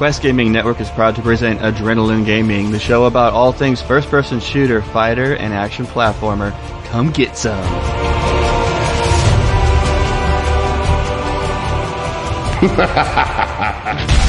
Quest Gaming Network is proud to present Adrenaline Gaming, the show about all things first person shooter, fighter, and action platformer. Come get some.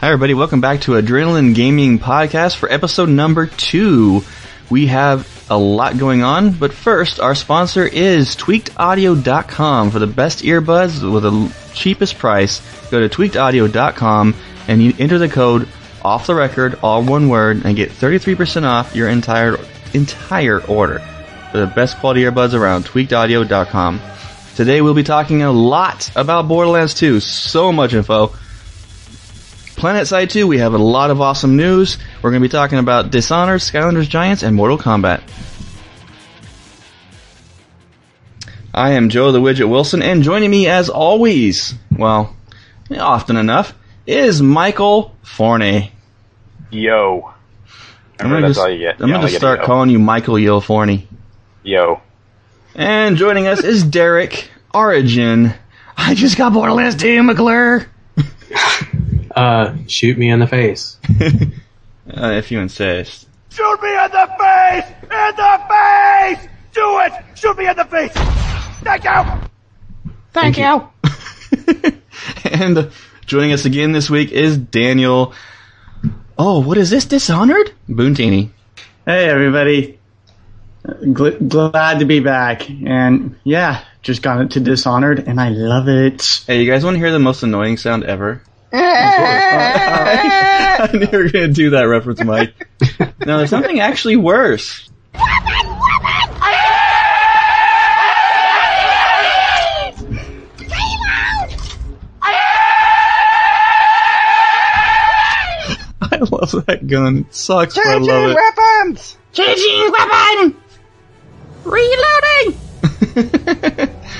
Hi, everybody. Welcome back to Adrenaline Gaming Podcast for episode number two. We have a lot going on, but first, our sponsor is tweakedaudio.com. For the best earbuds with the cheapest price, go to tweakedaudio.com and you enter the code off the record, all one word, and get 33% off your entire entire order. For the best quality earbuds around, tweakedaudio.com. Today we'll be talking a lot about Borderlands 2. So much info. Planet Side 2, we have a lot of awesome news. We're going to be talking about Dishonored, Skylanders Giants, and Mortal Kombat. I am Joe the Widget Wilson, and joining me as always, well, often enough, is Michael Forney. Yo. I'm gonna just, you. I'm gonna just start yo. calling you Michael Yo Forney. Yo. And joining us is Derek Origin. I just got Borderlands 2, McClure. Uh, shoot me in the face. Uh, if you insist. Shoot me in the face! In the face! Do it! Shoot me in the face! Thank you! Thank you. and uh, joining us again this week is Daniel. Oh, what is this? Dishonored? Boontini. Hey everybody, Gl- glad to be back, and yeah, just got into Dishonored, and I love it. Hey, you guys want to hear the most annoying sound ever? I knew you were going to do that reference, Mike. no, there's something actually worse. I love that gun. It sucks, but I love it. weapons! Changing weapon! Reloading!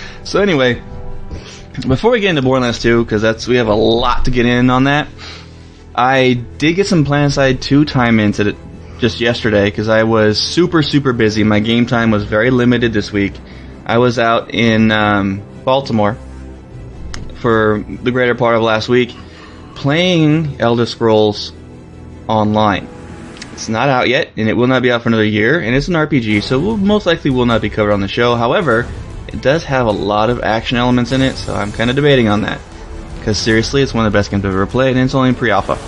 so anyway, before we get into Borderlands 2, because that's we have a lot to get in on that, I did get some PlanetSide 2 time into it just yesterday because I was super super busy. My game time was very limited this week. I was out in um, Baltimore for the greater part of last week playing Elder Scrolls Online. It's not out yet, and it will not be out for another year, and it's an RPG, so will most likely will not be covered on the show. However, it does have a lot of action elements in it, so I'm kind of debating on that. Because seriously, it's one of the best games I've ever played, and it's only in pre-alpha.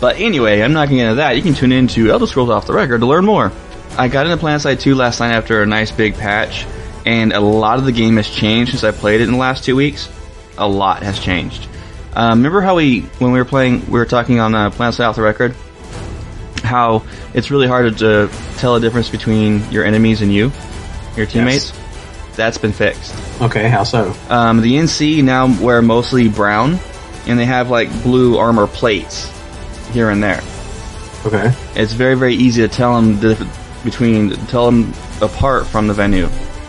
But anyway, I'm not going to get into that. You can tune in to Elder Scrolls Off the Record to learn more. I got into PlanetSide 2 last night after a nice big patch, and a lot of the game has changed since I played it in the last two weeks. A lot has changed. Uh, remember how we, when we were playing, we were talking on uh, PlanetSide Off the Record, how it's really hard to tell a difference between your enemies and you, your teammates? That's been fixed. Okay, how so? Um, the NC now wear mostly brown, and they have like blue armor plates here and there. Okay. It's very very easy to tell them the between tell them apart from the Vanu.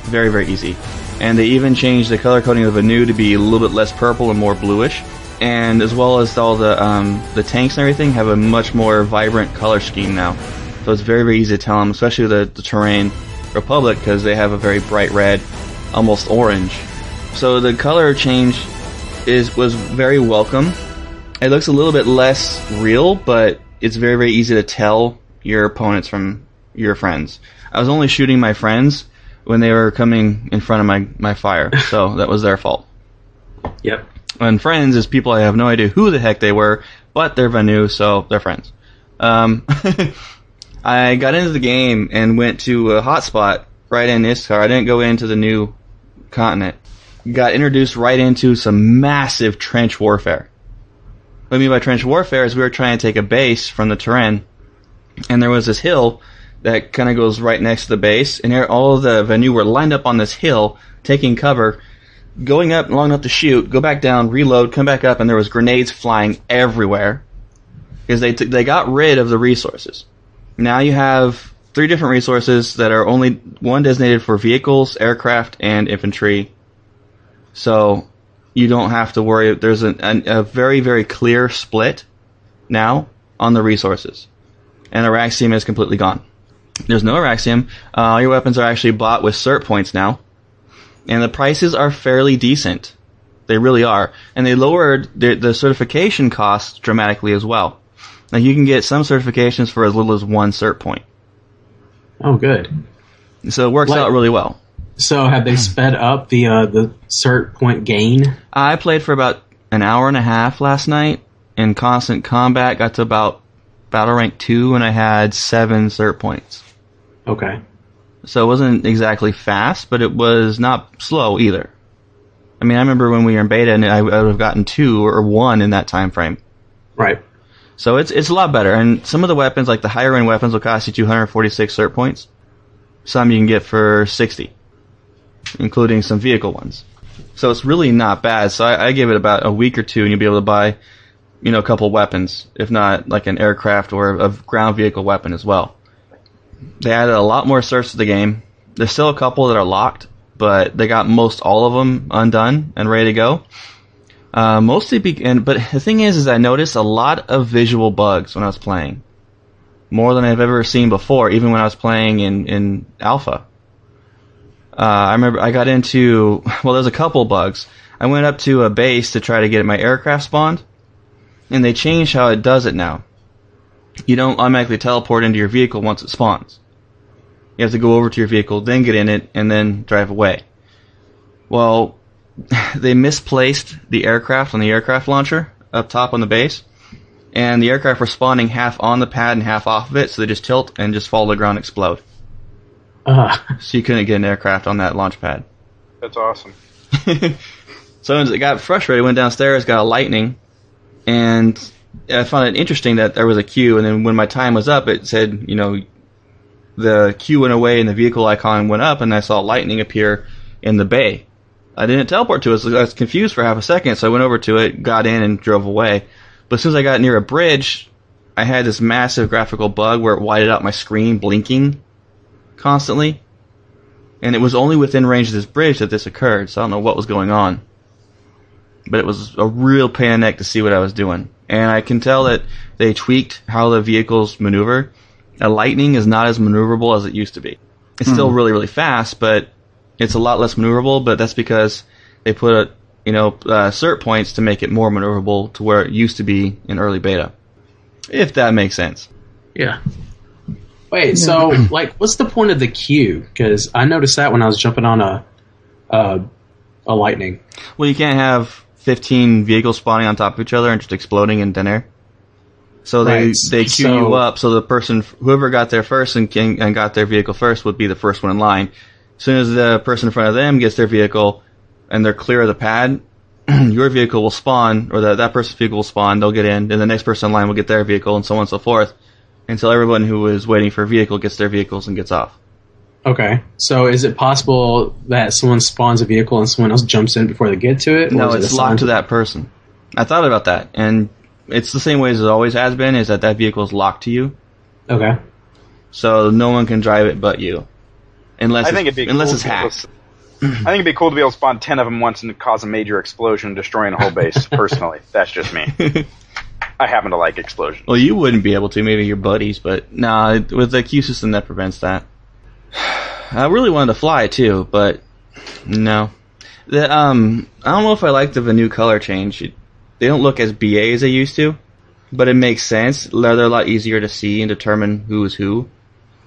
Very very easy. And they even changed the color coding of the Vanu to be a little bit less purple and more bluish. And as well as all the um, the tanks and everything have a much more vibrant color scheme now. So it's very very easy to tell them, especially the, the Terran Republic because they have a very bright red, almost orange. So the color change is was very welcome. It looks a little bit less real, but it's very very easy to tell your opponents from your friends. I was only shooting my friends when they were coming in front of my my fire, so that was their fault. Yep. And friends is people I have no idea who the heck they were, but they're Vanu, so they're friends. Um, I got into the game and went to a hotspot right in Istar. I didn't go into the new continent. Got introduced right into some massive trench warfare. What I mean by trench warfare is we were trying to take a base from the Terran, and there was this hill that kind of goes right next to the base, and all of the Vanu were lined up on this hill, taking cover, going up long enough to shoot, go back down, reload, come back up, and there was grenades flying everywhere because they t- they got rid of the resources. Now you have three different resources that are only one designated for vehicles, aircraft, and infantry. So you don't have to worry. There's a, a, a very very clear split now on the resources, and Auraxium is completely gone. There's no Auraxium. Uh, all your weapons are actually bought with cert points now, and the prices are fairly decent. They really are, and they lowered the, the certification costs dramatically as well. Like you can get some certifications for as little as one cert point, Oh, good. so it works Like- out really well. So have they sped up the uh, the cert point gain? I played for about an hour and a half last night in constant combat. Got to about battle rank two, and I had seven cert points. Okay. So it wasn't exactly fast, but it was not slow either. I mean, I remember when we were in beta, and I, I would have gotten two or one in that time frame. Right. So it's it's a lot better. And some of the weapons, like the higher end weapons, will cost you 246 cert points. Some you can get for 60, including some vehicle ones. So it's really not bad. So I, I give it about a week or two, and you'll be able to buy, you know, a couple weapons, if not like an aircraft or a ground vehicle weapon as well. They added a lot more certs to the game. There's still a couple that are locked, but they got most all of them undone and ready to go. Uh, mostly, be- and but the thing is, is I noticed a lot of visual bugs when I was playing, more than I've ever seen before. Even when I was playing in in alpha, uh, I remember I got into well, there's a couple bugs. I went up to a base to try to get my aircraft spawned, and they changed how it does it now. You don't automatically teleport into your vehicle once it spawns. You have to go over to your vehicle, then get in it, and then drive away. Well, they misplaced the aircraft on the aircraft launcher up top on the base, and the aircraft were spawning half on the pad and half off of it, so they just tilt and just fall to the ground and explode. Uh, So you couldn't get an aircraft on that launch pad. That's awesome. so as it got frustrated, went downstairs, got a lightning, and I found it interesting that there was a queue, and then when my time was up, it said, you know, the queue went away and the vehicle icon went up, and I saw lightning appear in the bay. I didn't teleport to it, so I was confused for half a second, so I went over to it, got in, and drove away. But as soon as I got near a bridge, I had this massive graphical bug where it whited out my screen, blinking constantly. And it was only within range of this bridge that this occurred, so I don't know what was going on. But it was a real pain in the neck to see what I was doing. And I can tell that they tweaked how the vehicles maneuver. A lightning is not as maneuverable as it used to be. It's still hmm. really, really fast, but it's a lot less maneuverable, but that's because they put, you know, uh, cert points to make it more maneuverable to where it used to be in early beta. If that makes sense. yeah. Wait, so like, what's the point of the queue? Because I noticed that when I was jumping on a, uh, a lightning. Well, you can't have 15 vehicles spawning on top of each other and just exploding in thin air. So they Right, they queue so- you up. So the person, whoever got there first and, and got their vehicle first, would be the first one in line. As soon as the person in front of them gets their vehicle and they're clear of the pad, your vehicle will spawn, or that that person's vehicle will spawn. They'll get in, and the next person in line will get their vehicle, and so on and so forth, until everyone who is waiting for a vehicle gets their vehicles and gets off. Okay, so is it possible that someone spawns a vehicle and someone else jumps in before they get to it? No, it it's assigned locked to that person. I thought about that, and it's the same way as it always has been. Is that that vehicle is locked to you, Okay. so no one can drive it but you, unless I think it's, it'd be unless cool it's hacked. I think it'd be cool to be able to spawn ten of them once and cause a major explosion, destroying a whole base. personally, that's just me. I happen to like explosions. Well, you wouldn't be able to, maybe your buddies, but nah, with the queue system that prevents that. I really wanted to fly too, but no. The um, I don't know if I like the new color change. They don't look as BA as they used to, but it makes sense. They're they're a lot easier to see and determine who is who.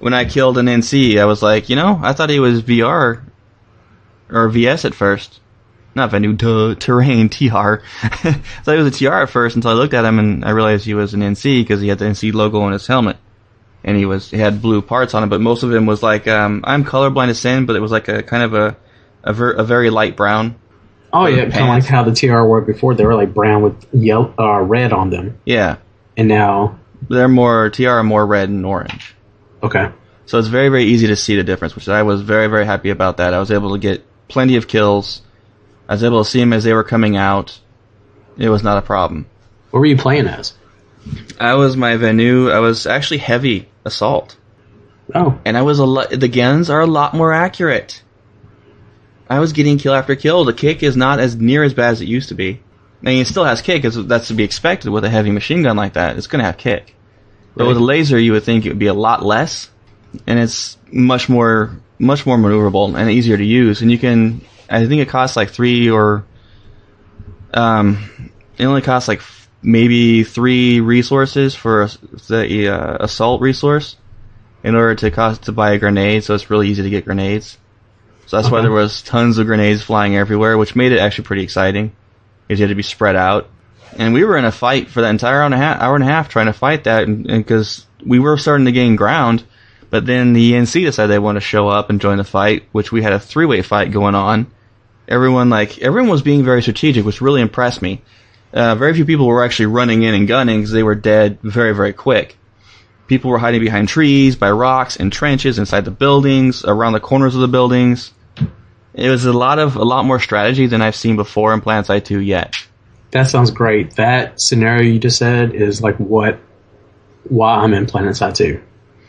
When I killed an NC, I was like, you know, I thought he was VR or VS at first. Not Vanu, duh, Terran, TR. I thought he was a TR at first until I looked at him and I realized he was an NC because he had the NC logo on his helmet. And he was, he had blue parts on it, but most of him was like, um, I'm colorblind as sin, but it was like a kind of a, a, ver- a very light brown. Oh yeah, kind of like how the TR were before. They were like brown with yellow, uh, red on them, Yeah. and now They're more, TR are more red and orange. Okay. So it's very, very easy to see the difference, which I was very, very happy about that. I was able to get plenty of kills. I was able to see them as they were coming out. It was not a problem. What were you playing as? I was my Vanu, I was actually heavy assault. Oh, And I was a lot, the guns are a lot more accurate. I was getting kill after kill. The kick is not as near as bad as it used to be. I mean, it still has kick, as that's to be expected with a heavy machine gun like that. It's gonna have kick. But with a laser, you would think it would be a lot less, and it's much more much more maneuverable and easier to use. And you can, I think it costs like three or, um, it only costs like f- maybe three resources for the uh, assault resource in order to cost to buy a grenade. So it's really easy to get grenades. So that's why there was tons of grenades flying everywhere, which made it actually pretty exciting because you had to be spread out. And we were in a fight for that entire hour and a half, hour and a half trying to fight that, and because we were starting to gain ground. But then the ENC decided they want to show up and join the fight, which we had a three-way fight going on. Everyone like everyone was being very strategic, which really impressed me. Uh, very few people were actually running in and gunning because they were dead very very quick. People were hiding behind trees, by rocks, in trenches, inside the buildings, around the corners of the buildings. It was a lot of a lot more strategy than I've seen before in PlanetSide 2 yet. That sounds great. That scenario you just said is like what why I'm in Planet Side 2.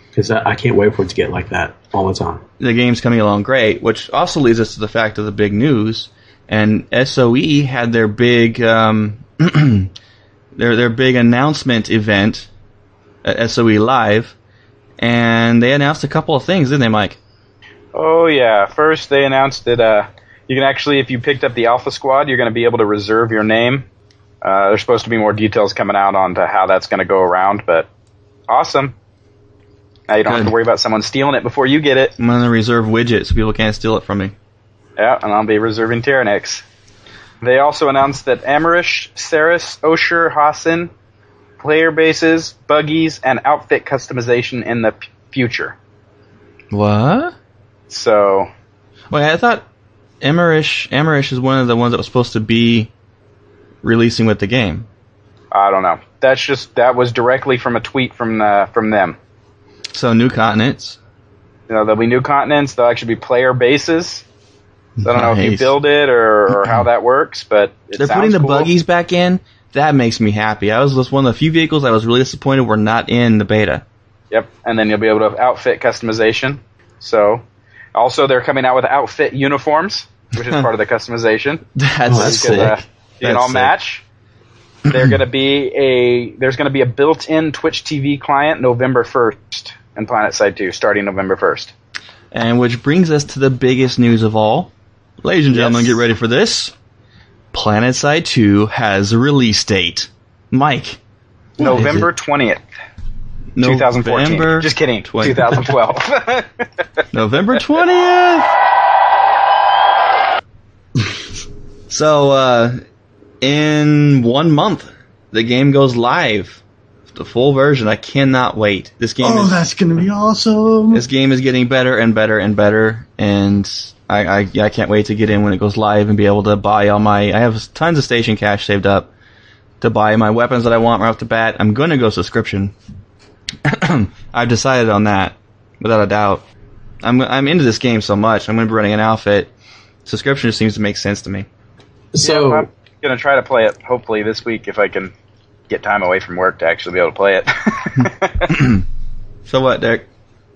Because I, I can't wait for it to get like that all the time. the game's coming along great, which also leads us to the fact of the big news. And SOE had their big um, their their big announcement event at SOE Live, and they announced a couple of things, didn't they, Mike? Oh yeah. First, they announced that uh, you can actually, if you picked up the Alpha Squad, you're going to be able to reserve your name. Uh, there's supposed to be more details coming out on to how that's going to go around, but awesome. Now you don't have to worry about someone stealing it before you get it. I'm gonna reserve widget so people can't steal it from me. Yeah, and I'll be reserving Tyrannix. They also announced that Amerish, Searhus, Oshur, Hossin, player bases, buggies, and outfit customization in the p- future. What? So, Wait, I thought Amerish Amerish is one of the ones that was supposed to be releasing with the game. I don't know. That's just that was directly from a tweet from the, from them. So new continents. You know, there'll be new continents. There'll actually be player bases. So I don't know if you build it or, or how that works, but it They're putting the cool. buggies back in. That makes me happy. I was just one of the few vehicles I was really disappointed were not in the beta. Yep, and then you'll be able to outfit customization. So, also they're coming out with outfit uniforms, which is part of the customization. That's, You can, uh, can all match. They're going to be a there's going to be a built-in Twitch TV client November 1st in Planet Side 2 starting November 1st. And which brings us to the biggest news of all. Ladies and gentlemen, Yes. get ready for this. Planet Side 2 has a release date. Mike. November it? 20th, 2014. November Just kidding. 20 2012. November 20th! so, uh, in one month, the game goes live. The full version. I cannot wait. This game Oh, is that's gonna be awesome. this game is getting better and better and better, and I, I I can't wait to get in when it goes live and be able to buy all my. I have tons of station cash saved up to buy my weapons that I want right off the bat. I'm gonna go subscription. I've decided on that without a doubt. I'm I'm into this game so much. I'm gonna be running an outfit. Subscription just seems to make sense to me. So I'm going to try to play it hopefully this week if I can get time away from work to actually be able to play it. So what, Derek?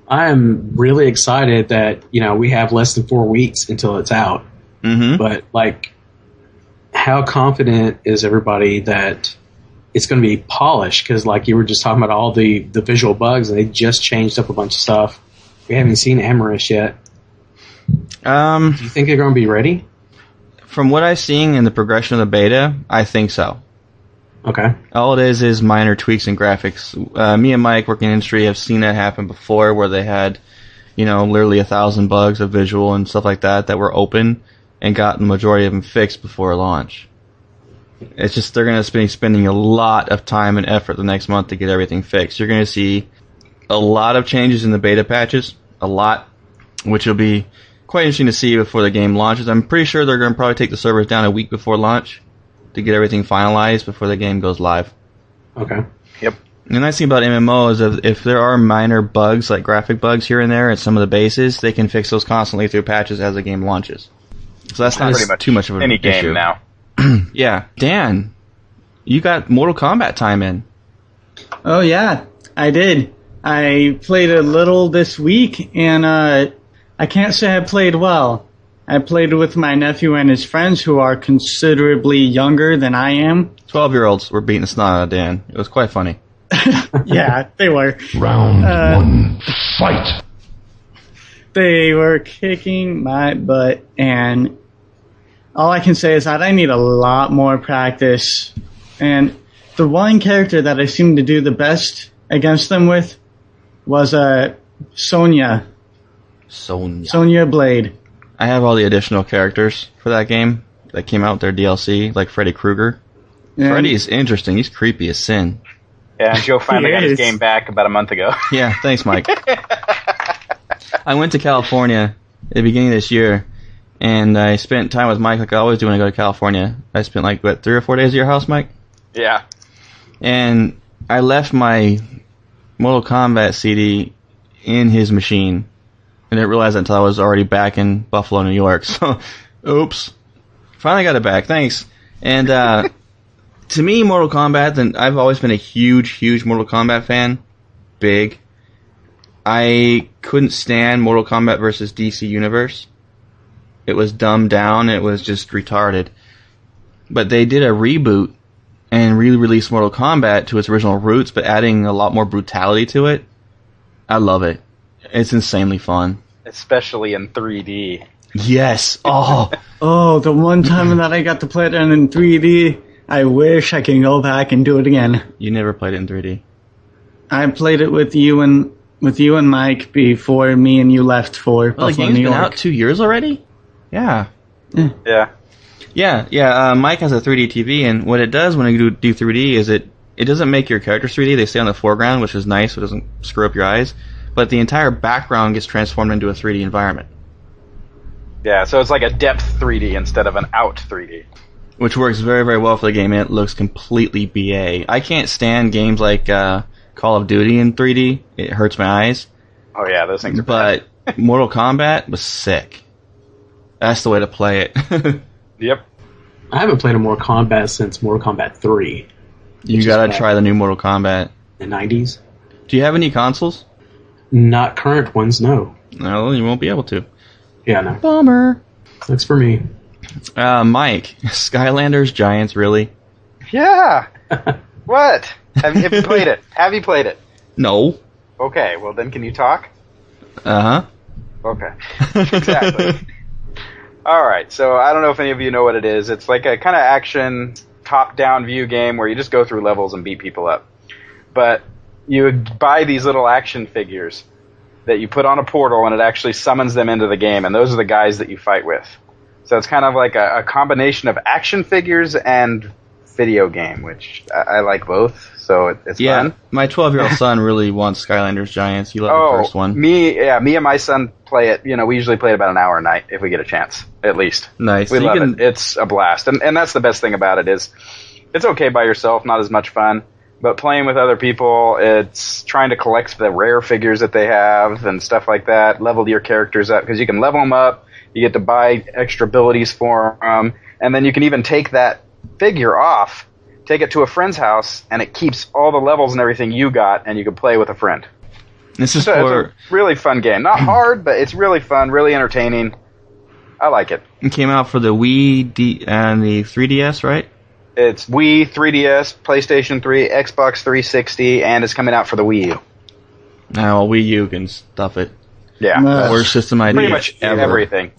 I am really excited that, you know, we have less than four weeks until it's out. Mm-hmm. But like how confident is everybody that it's going to be polished? Because like you were just talking about all the the visual bugs, and they just changed up a bunch of stuff. We haven't seen Amerish yet. Um, Do you think they're going to be ready? From what I've seen in the progression of the beta, I think so. Okay. All it is is minor tweaks in graphics. Uh, me and Mike working in industry have seen that happen before, where they had, you know, literally a thousand bugs of visual and stuff like that that were open and got the majority of them fixed before launch. It's just they're going to be spending a lot of time and effort the next month to get everything fixed. You're going to see a lot of changes in the beta patches, a lot, which will be quite interesting to see before the game launches. I'm pretty sure they're going to probably take the servers down a week before launch to get everything finalized before the game goes live. Okay. yep. The nice thing about MMO is if, if there are minor bugs, like graphic bugs here and there at some of the bases, they can fix those constantly through patches as the game launches. So that's not Pretty much too much of an any issue. now. Yeah. Dan, you got Mortal Kombat time in. Oh yeah, I did. I played a little this week, and uh, I can't say I played well. I played with my nephew and his friends, who are considerably younger than I am. 12 year olds were beating the snot out of Dan. It was quite funny. yeah, they were. Round Uh, one, fight. They were kicking my butt, and all I can say is that I need a lot more practice. And the one character that I seemed to do the best against them with was uh, Sonya. Sonya. Sonya Blade. I have all the additional characters for that game that came out with their DLC, like Freddy Krueger. And- Freddy is interesting. He's creepy as sin. Yeah, Joe finally got his game back about a month ago. Yeah, thanks, Mike. I went to California at the beginning of this year, and I spent time with Mike like I always do when I go to California. I spent like what three or four days at your house, Mike, yeah. and I left my Mortal Kombat CD in his machine. I didn't realize that until I was already back in Buffalo, New York. So, oops. Finally got it back. Thanks. And uh, to me, Mortal Kombat, then I've always been a huge, huge Mortal Kombat fan. Big. I couldn't stand Mortal Kombat versus DC Universe. It was dumbed down. It was just retarded. But they did a reboot and re-released Mortal Kombat to its original roots, but adding a lot more brutality to it. I love it. It's insanely fun. Especially in 3D. Yes. Oh, Oh, the one time that I got to play it in 3D, I wish I can go back and do it again. you never played it in 3D. I played it with you and with you and Mike before me and you left for Well, the Buffalo, game's New been York. out two years already. Yeah. Yeah. Yeah, yeah. Uh, Mike has a 3D TV, and what it does when you do, do 3D is it it doesn't make your characters 3D. They stay on the foreground, which is nice, so it doesn't screw up your eyes. But the entire background gets transformed into a 3D environment, Yeah, so it's like a depth 3D instead of an out 3D. which works very, very well for the game. And it looks completely BA. I can't stand games like uh, Call of Duty in 3D. It hurts my eyes. Oh yeah, those things are bad. But Mortal Kombat was sick. That's the way to play it. Yep. I haven't played a Mortal Kombat since Mortal Kombat 3 you gotta try the new Mortal Kombat. the 90s. Do you have any consoles? Not current ones, no. No, you won't be able to. Yeah, no. Bummer. Looks for me. Uh, Mike, Skylanders Giants, really? Yeah. what? Have you, have you played it? Have you played it? No. Okay, well then can you talk? Uh huh. Okay. Exactly. All right. So I don't know if any of you know what it is. It's like a kind of action top-down view game where you just go through levels and beat people up. But you buy these little action figures that you put on a portal and it actually summons them into the game and those are the guys that you fight with. So it's kind of like a, a combination of action figures and video game, which I, I like both. So it, it's Yeah, fun. my 12 year old son really wants Skylanders Giants. He loved Oh, the first one. me, yeah, me and my son play it. You know, we usually play it about an hour a night if we get a chance, at least. Nice. We So love can- it. It's a blast, and and that's the best thing about it is, it's okay by yourself, not as much fun, but playing with other people, it's trying to collect the rare figures that they have and stuff like that. Level your characters up because you can level them up. You get to buy extra abilities for them, and then you can even take that figure off, take it to a friend's house, and it keeps all the levels and everything you got, and you can play with a friend. This is So for. a really fun game. Not hard, but it's really fun, really entertaining. I like it. It came out for the Wii D- uh, and the 3DS, right? It's Wii, 3DS, PlayStation 3, Xbox 360, and it's coming out for the Wii U. Now, Wii U can stuff it. Yeah, No. that's Worst system idea pretty much ever. everything.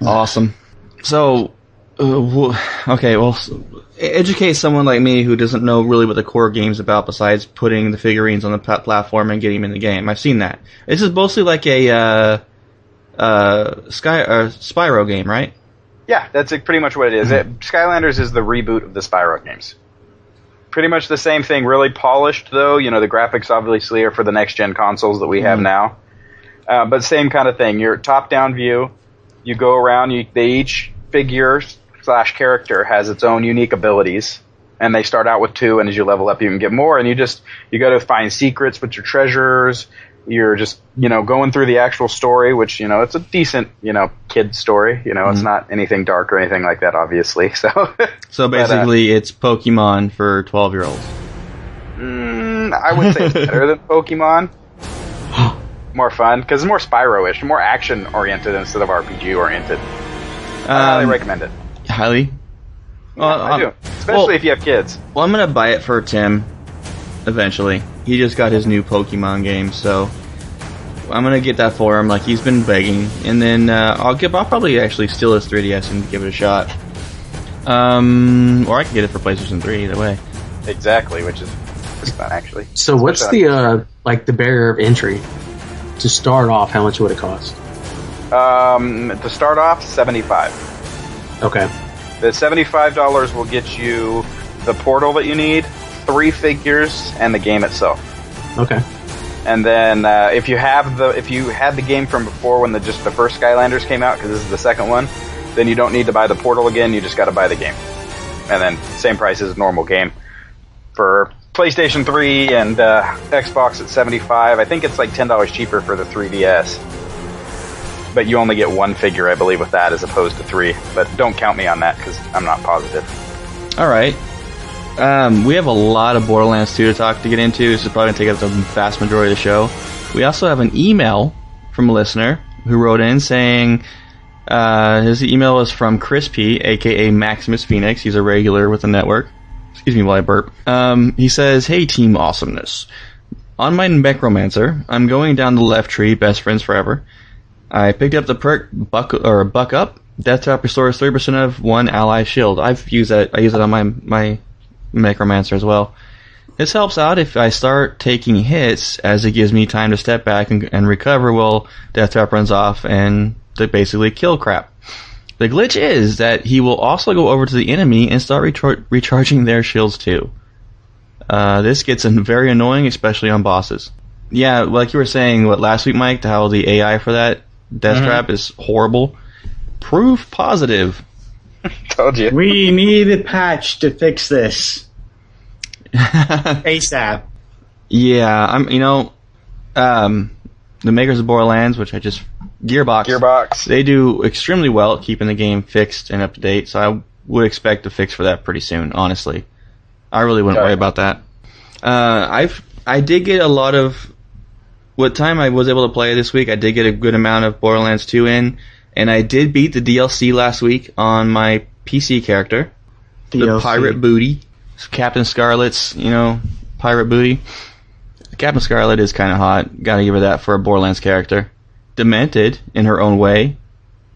Awesome. So, uh, okay, well, educate someone like me who doesn't know really what the core game's about besides putting the figurines on the plat- platform and getting them in the game. I've seen that. This is mostly like a uh, uh, Sky uh, Spyro game, right? Yeah, that's pretty much what it is. It, Skylanders is the reboot of the Spyro games. Pretty much the same thing, really polished though. You know, the graphics obviously are for the next gen consoles that we have now. Uh, but same kind of thing. Your top down view. You go around. You, they each figure slash character has its own unique abilities, and they start out with two. And as you level up, you can get more. And you just you go to find secrets, which are treasures. You're just you know going through the actual story, which you know it's a decent you know kid story. You know, it's not anything dark or anything like that, obviously. So. So But, uh, basically, it's Pokemon for 12 year olds. Mm, I would say it's better than Pokemon. More fun because it's more Spyro-ish, more action-oriented instead of RPG-oriented. I highly Um, recommend it. Highly. Well, I um, do, especially well- if you have kids. Well, I'm gonna buy it for Tim. Eventually. He just got his new Pokemon game, so I'm gonna get that for him. Like he's been begging, and then uh, I'll give. I'll probably actually steal his 3DS and give it a shot. Um, or I can get it for PlayStation 3. Either way. Exactly, which is fun actually. So what's the uh, like the barrier of entry to start off? How much would it cost? Um, to start off, seventy-five. Okay. The seventy-five dollars will get you the portal that you need, three figures, and the game itself. Okay. And then uh, if you have the if you had the game from before when the just the first Skylanders came out because this is the second one, then you don't need to buy the portal again. You just got to buy the game, and then same price as normal game for PlayStation 3 and uh, Xbox at 75. I think it's like ten dollars cheaper for the 3DS. But you only get one figure, I believe, with that as opposed to three. But don't count me on that because I'm not positive. All right. Um, we have a lot of Borderlands 2 to talk to get into. This is probably going to take up the vast majority of the show. We also have an email from a listener who wrote in saying uh, his email is from Chris P, aka Maximus Phoenix. He's a regular with the network. Excuse me while I burp. Um, he says, "Hey, Team Awesomeness. On my Mechromancer, I'm going down the left tree, best friends forever. I picked up the perk buck or buck up. Death Trap restores three percent of one ally shield. I've used that. I use it on my my Mechromancer as well. This helps out if I start taking hits, as it gives me time to step back and, and recover while Death Trap runs off and to basically kill crap. The glitch is that he will also go over to the enemy and start recharging their shields too. Uh, this gets very annoying, especially on bosses. Yeah, like you were saying, what last week, Mike, how the AI for that Death Trap is horrible. Proof positive. Told you. We need a patch to fix this ASAP. Yeah, I'm. You know, um, the makers of Borderlands, which I just Gearbox, Gearbox. they do extremely well at keeping the game fixed and up to date. So I would expect a fix for that pretty soon. Honestly, I really wouldn't Okay. worry about that. Uh, I've I did get a lot of what time I was able to play this week. I did get a good amount of Borderlands 2 in, and I did beat the DLC last week on my PC character the pirate booty, Captain Scarlett's, you know, pirate booty. Captain Scarlett is kind of hot. Got to give her that for a Borderlands character. Demented in her own way,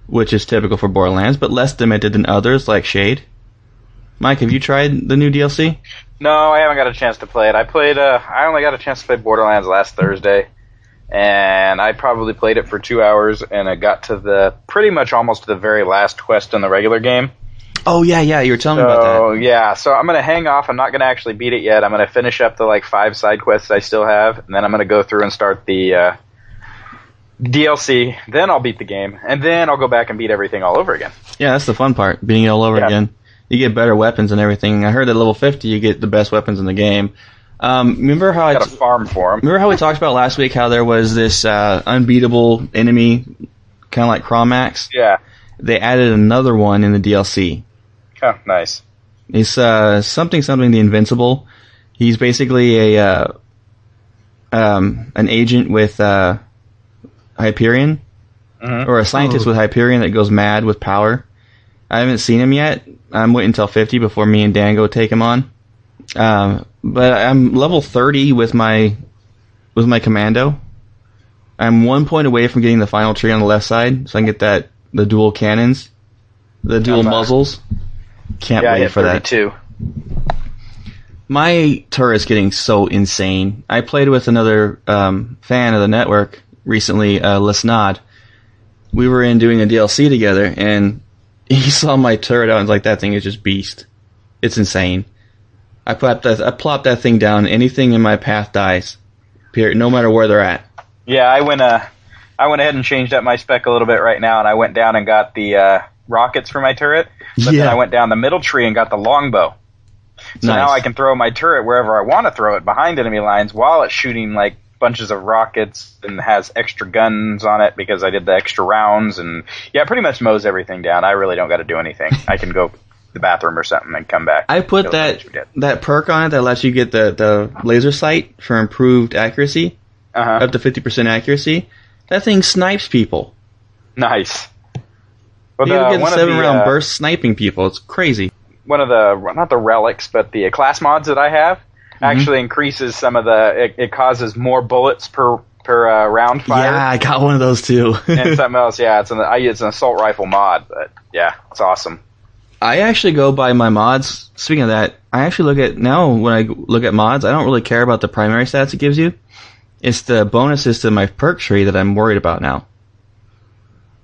which is typical for Borderlands, but less demented than others like Shade. Mike, have you tried the new DLC? No, I haven't got a chance to play it. I played. Uh, I only got a chance to play Borderlands last Thursday, and I probably played it for two hours, and I got to the pretty much almost to the very last quest in the regular game. Oh yeah, yeah, you were telling me about So yeah, so I'm gonna hang off. I'm not gonna actually beat it yet. I'm gonna finish up the like five side quests I still have, and then I'm gonna go through and start the uh, DLC. Then I'll beat the game, and then I'll go back and beat everything all over again. Yeah, that's the fun part, beating it all over Yeah. again. You get better weapons and everything. I heard at level 50 you get the best weapons in the game. Um, remember how I Got to farm for him. Remember how we talked about last week how there was this uh, unbeatable enemy, kind of like Chromax? Yeah. They added another one in the DLC. Oh, nice. It's uh, something something the Invincible. He's basically a uh, um, an agent with uh, Hyperion, Mhm. or a scientist Oh. with Hyperion that goes mad with power. I haven't seen him yet. I'm waiting until 50 before me and Dan go take him on. Um, but I'm level 30 with my with my commando. I'm one point away from getting the final tree on the left side, so I can get that the dual cannons, the dual muzzles. Can't Yeah, wait for that. too. My turret's getting so insane. I played with another um, fan of the network recently, uh, Lesnod. We were in doing a DLC together, and he saw my turret out and was like, "That thing is just beast. It's insane." I plop that, I plopped that thing down. Anything in my path dies. Period. No matter where they're at. Yeah, I went. Uh, I went ahead and changed up my spec a little bit right now, and I went down and got the uh, rockets for my turret. But Yeah. then I went down the middle tree and got the longbow. So Nice. now I can throw my turret wherever I want to throw it behind enemy lines while it's shooting like bunches of rockets and has extra guns on it because I did the extra rounds and yeah, pretty much mows everything down. I really don't got to do anything. I can go the bathroom or something and come back. I put that the ones we did. that perk on it that lets you get the, the laser sight for improved accuracy, Uh-huh. up to fifty percent accuracy. That thing snipes people. Nice. Well, you the- get one seven the, round uh, burst sniping people. It's crazy. one of the not the relics, but the class mods that I have. actually increases some of the. It, it causes more bullets per per uh, round fire. Yeah. I got one of those too. and something else, yeah, it's an I, it's an assault rifle mod, but yeah, it's awesome. I actually go by my mods. Speaking of that, I actually look at now when I look at mods, I don't really care about the primary stats it gives you. It's the bonuses to my perk tree that I'm worried about now.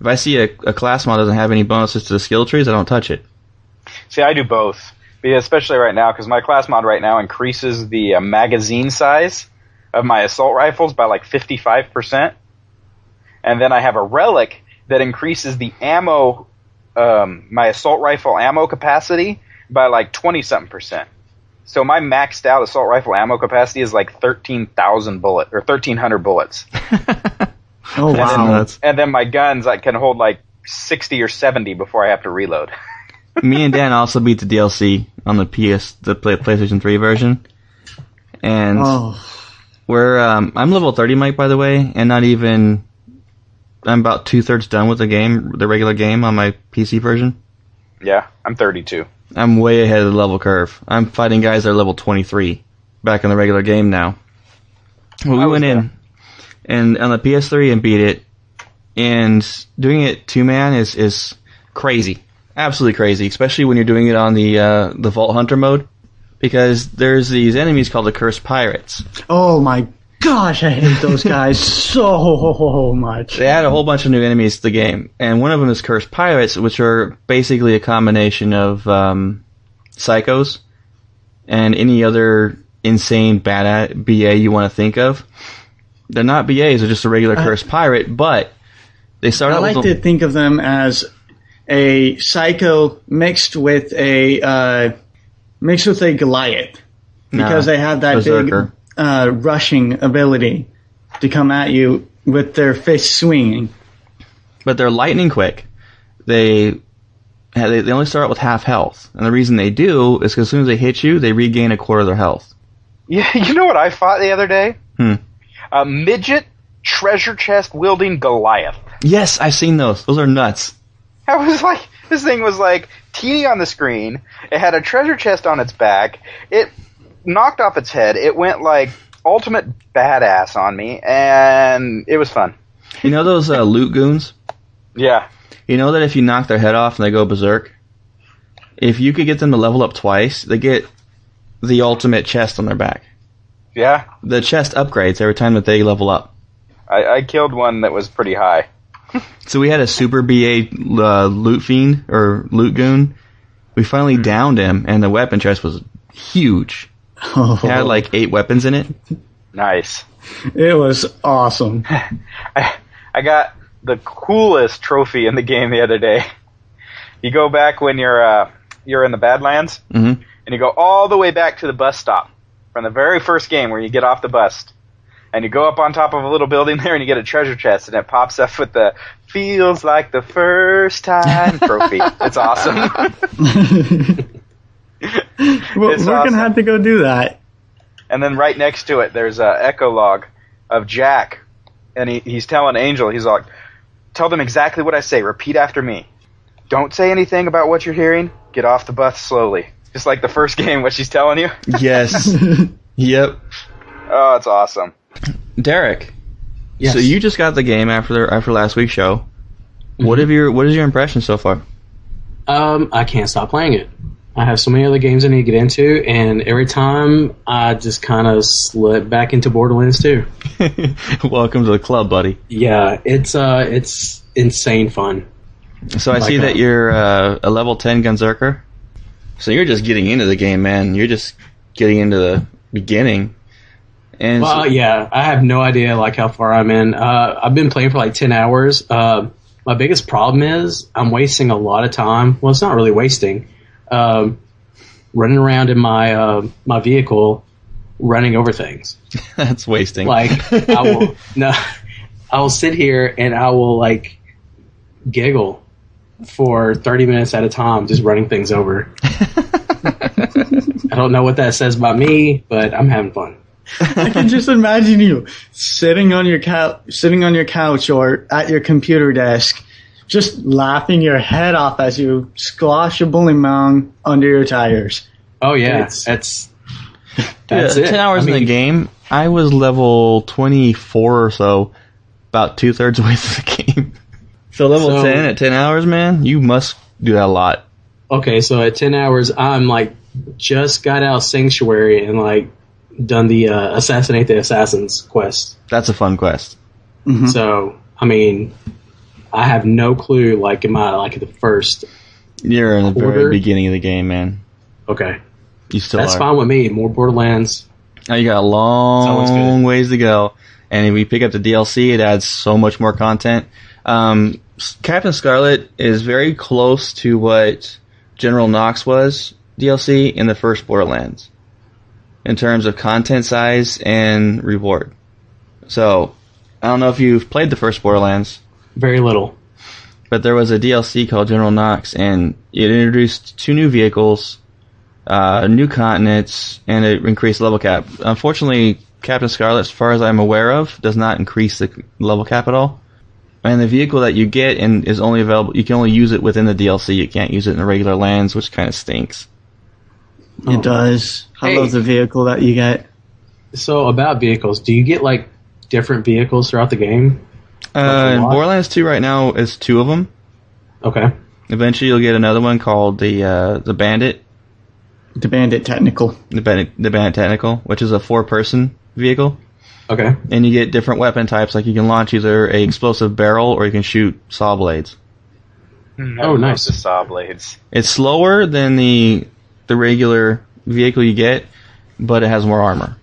If I see a, a class mod doesn't have any bonuses to the skill trees, I don't touch it. See, I do both, especially right now, because my class mod right now increases the uh, magazine size of my assault rifles by like fifty five percent, and then I have a relic that increases the ammo, um, my assault rifle ammo capacity by like twenty something percent. So my maxed out assault rifle ammo capacity is like thirteen thousand bullet or thirteen hundred bullets. Oh And wow. then, That's- and then my guns I can hold like sixty or seventy before I have to reload. Me and Dan also beat the DLC on the PS, the Play, PlayStation 3 version, and Oh, we're um, I'm level 30, Mike, by the way, and not even I'm about two thirds done with the game, the regular game on my PC version. Yeah, I'm thirty two. I'm way ahead of the level curve. I'm fighting guys that are level 23 back in the regular game now. Well, we I was went in and on the PS3 and beat it, and doing it two man is is crazy, absolutely crazy, especially when you're doing it on the uh, the Vault Hunter mode, because there's these enemies called the Cursed Pirates. oh my gosh, I hate those guys so much. They add a whole bunch of new enemies to the game, and one of them is Cursed Pirates, which are basically a combination of um, psychos and any other insane bad BA you want to think of. They're not BAs; they're just a regular Cursed Pirate, but they start I out like to a, think of them as a psycho mixed with a uh, mixed with a Goliath because Nah, they have that Berserker. big uh, rushing ability to come at you with their fists swinging. but they're lightning quick. They they they only start out with half health, and the reason they do is because as soon as they hit you, they regain a quarter of their health. Yeah, you know what I fought the other day? Hmm. A midget treasure chest wielding Goliath. Yes, I've seen those. Those are nuts. I was like, this thing was like teeny on the screen. It had a treasure chest on its back. It knocked off its head. It went like ultimate badass on me, and it was fun. You know those uh, loot goons? Yeah. You know that if you knock their head off and they go berserk, if you could get them to level up twice, they get the ultimate chest on their back. Yeah. The chest upgrades every time that they level up. I, I killed one that was pretty high. So we had a super BA uh, loot fiend or loot goon. We finally downed him, and the weapon chest was huge. It had like eight weapons in it. Nice. It was awesome. I, I got the coolest trophy in the game the other day. You go back when you're uh, you're in the Badlands, hmm and you go all the way back to the bus stop from the very first game where you get off the bus, and you go up on top of a little building there, and you get a treasure chest, and it pops up with the "Feels like the first time" trophy. It's awesome. We're, awesome. gonna have to go do that. And then right next to it, there's a echo log of Jack, and he, he's telling Angel, he's like, "Tell them exactly what I say. Repeat after me. Don't say anything about what you're hearing. Get off the bus slowly." Just like the first game, what she's telling you. Yes. yep. Oh, it's awesome. Derek. Yes. So you just got the game after the, after last week's show. What have your What is your impression so far? Um, I can't stop playing it. I have so many other games I need to get into, and every time I just kind of slip back into Borderlands 2. Welcome to the club, buddy. Yeah, it's uh, it's insane fun. So I Like see a- that you're uh, a level 10 Gunzerker. So you're just getting into the game, man. You're just getting into the beginning. And so- Well, yeah, I have no idea like how far I'm in. Uh, I've been playing for like ten hours. Uh, my biggest problem is I'm wasting a lot of time. Well, it's not really wasting. Um, running around in my uh, my vehicle, running over things. that's wasting. Like I will no, I will sit here and I will like giggle for thirty minutes at a time, just running things over. I don't know what that says about me, but I'm having fun. I can just imagine you sitting on your couch, sitting on your couch or at your computer desk, just laughing your head off as you squash a bullymong under your tires. Oh yeah, It's- that's That's Yeah, it. Ten hours I in the game. I was level twenty four or so, about two thirds way through the game. So level So- ten at ten hours, man, you must do that a lot. Okay, so at 10 hours, I'm like, just got out Sanctuary and like done the uh, Assassinate the Assassins quest. That's a fun quest. So, I mean, I have no clue, like, am I like at the first? You're in the very beginning of the game, man. Okay. You still That's are. fine with me. More Borderlands. Now you got a always long ways to go, and if we pick up the DLC, it adds so much more content. Um, Captain Scarlett is very close to what General Knoxx was DLC in the first Borderlands, in terms of content size and reward. So, I don't know if you've played the first Borderlands, Very little. but there was a DLC called General Knoxx, and it introduced two new vehicles, uh, new continents, and it increased level cap. Unfortunately, Captain Scarlett, as far as I'm aware of, does not increase the level cap at all. And the vehicle that you get and is only available, you can only use it within the DLC. You can't use it in the regular lands, which kind of stinks. It does. I Hey. love the vehicle that you get. So, about vehicles, do you get like different vehicles throughout the game? Uh. Borderlands 2 right now is two of them. Okay. Eventually, you'll get another one called the uh, the Bandit, The Bandit Technical. the Bandit, the Bandit Technical, which is a four person vehicle. Okay. and you get different weapon types. Like you can launch either a explosive barrel or you can shoot saw blades. Oh, nice. The saw blades. It's slower than the the regular vehicle you get, but it has more armor.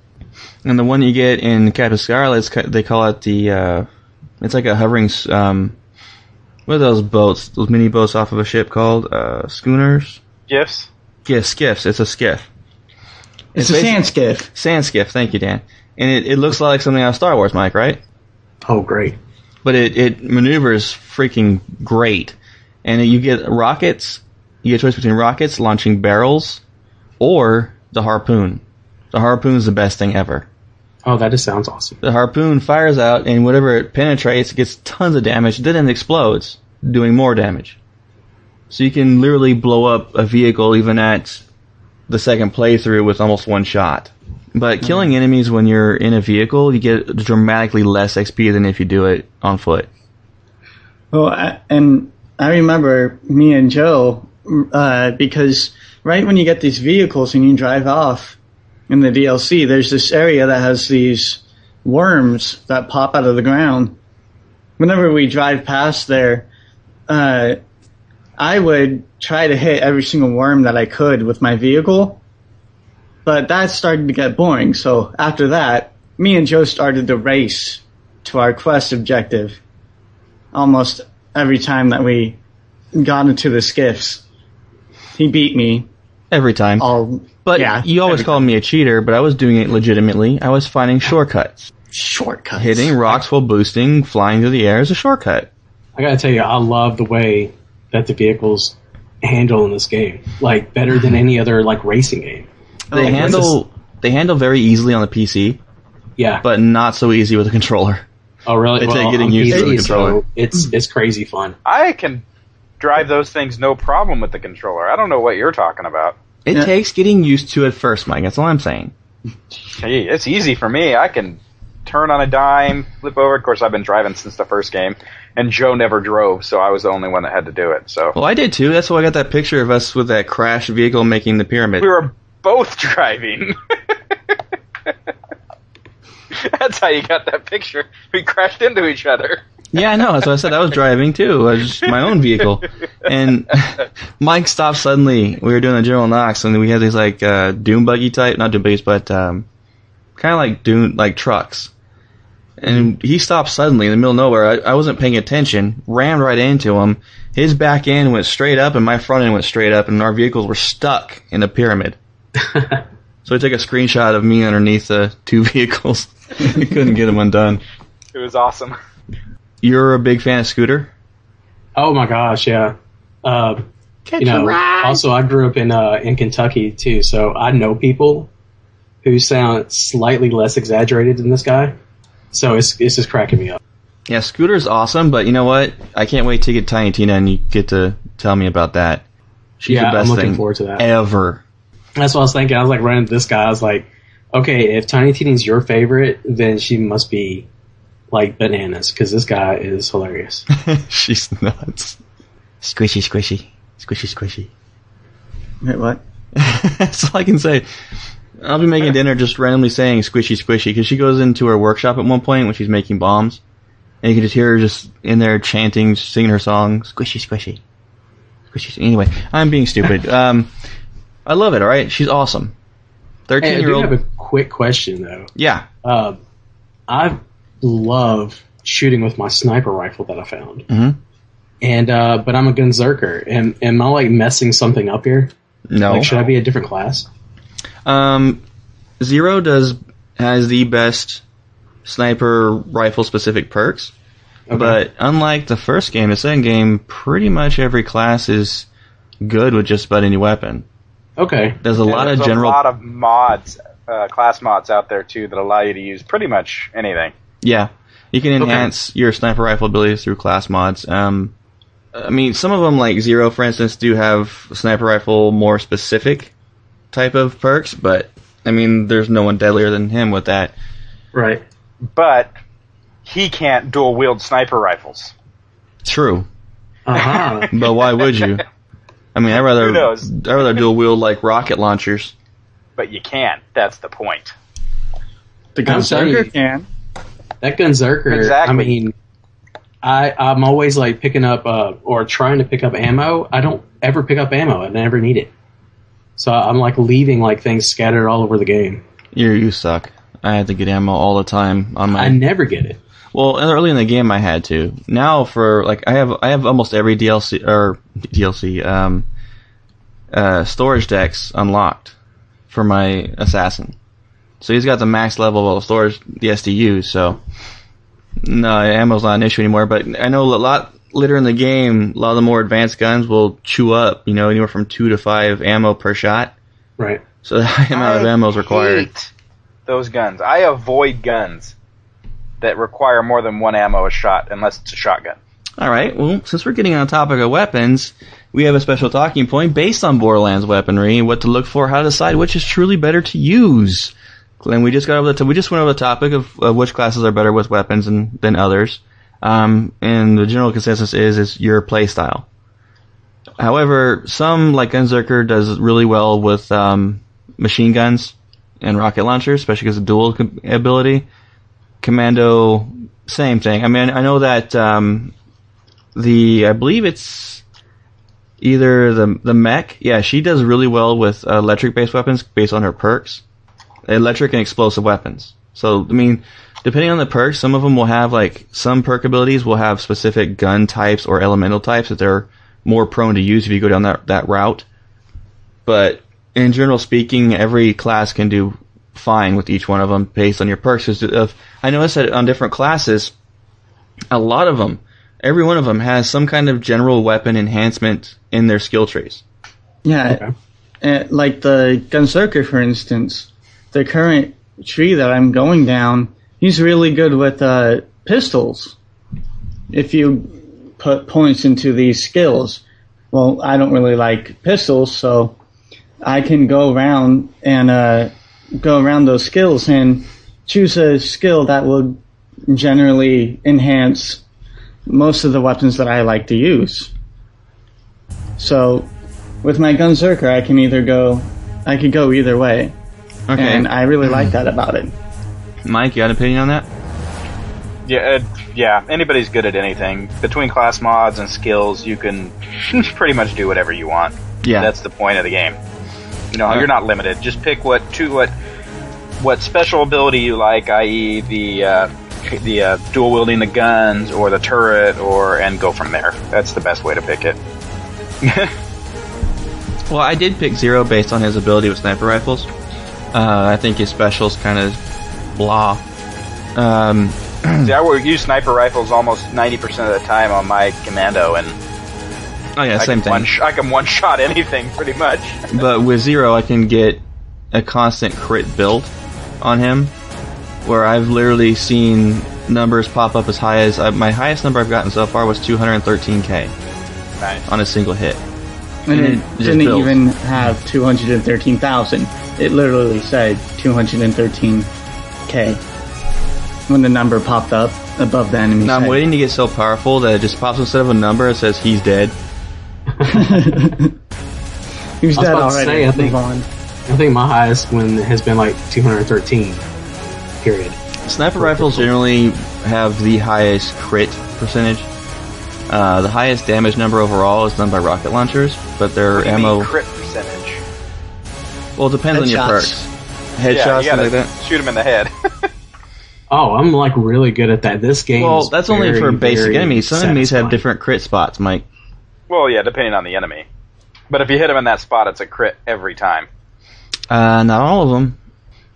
And the one you get in Captain Scarlett, is ca- they call it the. Uh, it's like a hovering. Um, what are those boats? Those mini boats off of a ship called uh, schooners. Gifts. Yeah, skiffs. It's a skiff. It's, It's a sand skiff. Sand skiff. Thank you, Dan. And it, it looks like something out of Star Wars, Mike, right? Oh, great. but it, it maneuvers freaking great. And you get rockets, you get a choice between rockets, launching barrels, or the harpoon. The harpoon is the best thing ever. Oh, that just sounds awesome. The harpoon fires out, and whatever it penetrates gets tons of damage, then it explodes, doing more damage. So you can literally blow up a vehicle even at the second playthrough with almost one shot. But killing enemies when you're in a vehicle, you get dramatically less XP than if you do it on foot. Well, I, and I remember me and Joe, uh, because right when you get these vehicles and you drive off in the DLC, there's this area that has these worms that pop out of the ground. Whenever we drive past there, uh, I would try to hit every single worm that I could with my vehicle, but that started to get boring. So after that, me and Joe started to race to our quest objective almost every time that we got into the skiffs. He beat me Every time. all. But yeah, you always every called me a cheater, but I was doing it legitimately. I was finding shortcuts. shortcuts. Hitting rocks while boosting, flying through the air is a shortcut. I gotta tell you, I love the way that the vehicles handle in this game. Like better than any other like racing game. They Like, handle they handle very easily on the PC, Yeah. but not so easy with a controller. oh really? it's like well, getting on used to the controller. so it's it's crazy fun. I can drive those things no problem with the controller. I don't know what you're talking about. It Yeah. takes getting used to at first, Mike. That's all I'm saying. Hey, it's easy for me. I can turn on a dime, flip over. Of course, I've been driving since the first game, and Joe never drove, so I was the only one that had to do it. So Well, I did too. That's why I got that picture of us with that crashed vehicle making the pyramid. we were both driving. That's how you got that picture. We crashed into each other. Yeah, I know. That's what I said. I was driving too. I was just my own vehicle, and Mike stopped suddenly. We were doing a General Knoxx, and we had these like uh, Doom buggy type, not Doom buggies, but um, kind of like Doom like trucks. And he stopped suddenly in the middle of nowhere. I, I wasn't paying attention. Rammed right into him. His back end went straight up, and my front end went straight up, and our vehicles were stuck in a pyramid. So I took a screenshot of me underneath the two vehicles. I couldn't get them undone. It was awesome. You're a big fan of Scooter? Oh my gosh, yeah. Uh, you know, also I grew up in uh, in Kentucky too, so I know people who sound slightly less exaggerated than this guy. So it's it's just cracking me up. Yeah, Scooter's awesome, but you know what? I can't wait to get Tiny Tina and you get to tell me about that. She's Yeah, the best I'm looking thing forward to that. ever. That's what I was thinking. I was like running this guy. I was like, Okay, if Tiny Tina's your favorite, then she must be like bananas because this guy is hilarious. She's nuts. Squishy, squishy, squishy, squishy. Wait, what? That's all I can say. I'll be making dinner just randomly saying squishy, squishy because she goes into her workshop at one point when she's making bombs, and you can just hear her just in there chanting, singing her song, squishy, squishy, squishy. Anyway, I'm being stupid. Um, I love it. All right, she's awesome. Thirteen hey, year old. I year do have old. a quick question though. Yeah. Uh, I love shooting with my sniper rifle that I found, Mhm. and uh, but I'm a gunzerker. Am am I like messing something up here? No. Like, should I be a different class? Um, Zero does has the best sniper rifle specific perks, Okay. but unlike the first game, the second game, pretty much every class is good with just about any weapon. okay, There's a lot There's of general, a lot of mods, uh, class mods out there too that allow you to use pretty much anything. Yeah. You can enhance your sniper rifle abilities through class mods. Um, I mean, some of them, like Zero, for instance, do have sniper rifle more specific type of perks, but I mean, there's no one deadlier than him with that. right. But he can't dual wield sniper rifles. True. Uh huh. But why would you? I mean, I'd rather Who knows? I'd rather dual wield like rocket launchers. But you can't. That's the point. The I'm telling Gunzerker can. That gunzerker. Exactly. I mean, I I'm always like picking up uh, or trying to pick up ammo. I don't ever pick up ammo. I never need it. So I'm like leaving like things scattered all over the game. You you suck. I had to get ammo all the time on my. I never get it. well, early in the game I had to. Now for like I have I have almost every DLC or DLC um, uh, storage decks unlocked for my assassin. So he's got the max level of storage, the SDU. So no, ammo's not an issue anymore. But I know a lot later in the game, a lot of the more advanced guns will chew up, you know, anywhere from two to five ammo per shot. Right. So the high amount of ammo is required. hate Those guns. I avoid guns that require more than one ammo a shot, unless it's a shotgun. All right. Well, since we're getting on the topic of weapons, we have a special talking point based on Borderlands weaponry, what to look for, how to decide which is truly better to use. And we just got over the we just went over the topic of, of which classes are better with weapons and, than others. Um, and the general consensus is is your play style. However, some like Gunzerker does really well with um, machine guns and rocket launchers, especially because of dual com- ability. Commando, same thing. I mean, I know that um, the I believe it's either the the mech. Yeah, she does really well with uh, electric based weapons based on her perks, electric and explosive weapons. So I mean, depending on the perks, some of them will have like some perk abilities will have specific gun types or elemental types that they're more prone to use if you go down that that route. But in general speaking, every class can do fine with each one of them based on your perks. 'Cause Of, I noticed that on different classes, a lot of them, every one of them has some kind of general weapon enhancement in their skill trees. Yeah, uh, like the Gunzerker, for instance, the current tree that I'm going down, he's really good with uh, pistols. If you put points into these skills, well, I don't really like pistols, so I can go around and uh, go around those skills and choose a skill that will generally enhance most of the weapons that I like to use. So, with my Gunzerker, I can either go, I could go either way, Okay, and I really like that about it. Mike, you got an opinion on that? Yeah, uh, yeah. Anybody's good at anything. Between class mods and skills, you can pretty much do whatever you want. Yeah. That's the point of the game. You know, Alright. you're not limited. Just pick what to what what special ability you like, i.e. the uh, the uh, dual wielding the guns or the turret, or and go from there. That's the best way to pick it. Well, I did pick Zero based on his ability with sniper rifles. Uh, I think his specials kind of blah. Um, See, I would use sniper rifles almost ninety percent of the time on my commando, and oh yeah, I same can thing. one sh- I can one shot anything pretty much. but with Zero, I can get a constant crit build on him, where I've literally seen numbers pop up as high as uh, my highest number I've gotten so far was 213k nice. on a single hit. And And it it didn't builds. even have 213,000. It literally said 213k when the number popped up above the enemy. Now I'm head. waiting to get so powerful that it just pops instead of a number, it says he's dead. He was I was dead already. say, I think- Move on. I think my highest one has been like 213. Period. Sniper rifles generally have the highest crit percentage. Uh, the highest damage number overall is done by rocket launchers, but their What do you mean ammo. crit percentage. Well, it depends on your Headshots. perks. yeah, Headshots, you things like that. shoot him in the head. Oh, I'm like really good at that. This game. Well, is that's only very, for basic very enemies. Some enemies have satisfying. different crit spots, Mike. well, yeah, depending on the enemy. But if you hit him in that spot, it's a crit every time. Uh, not all of them.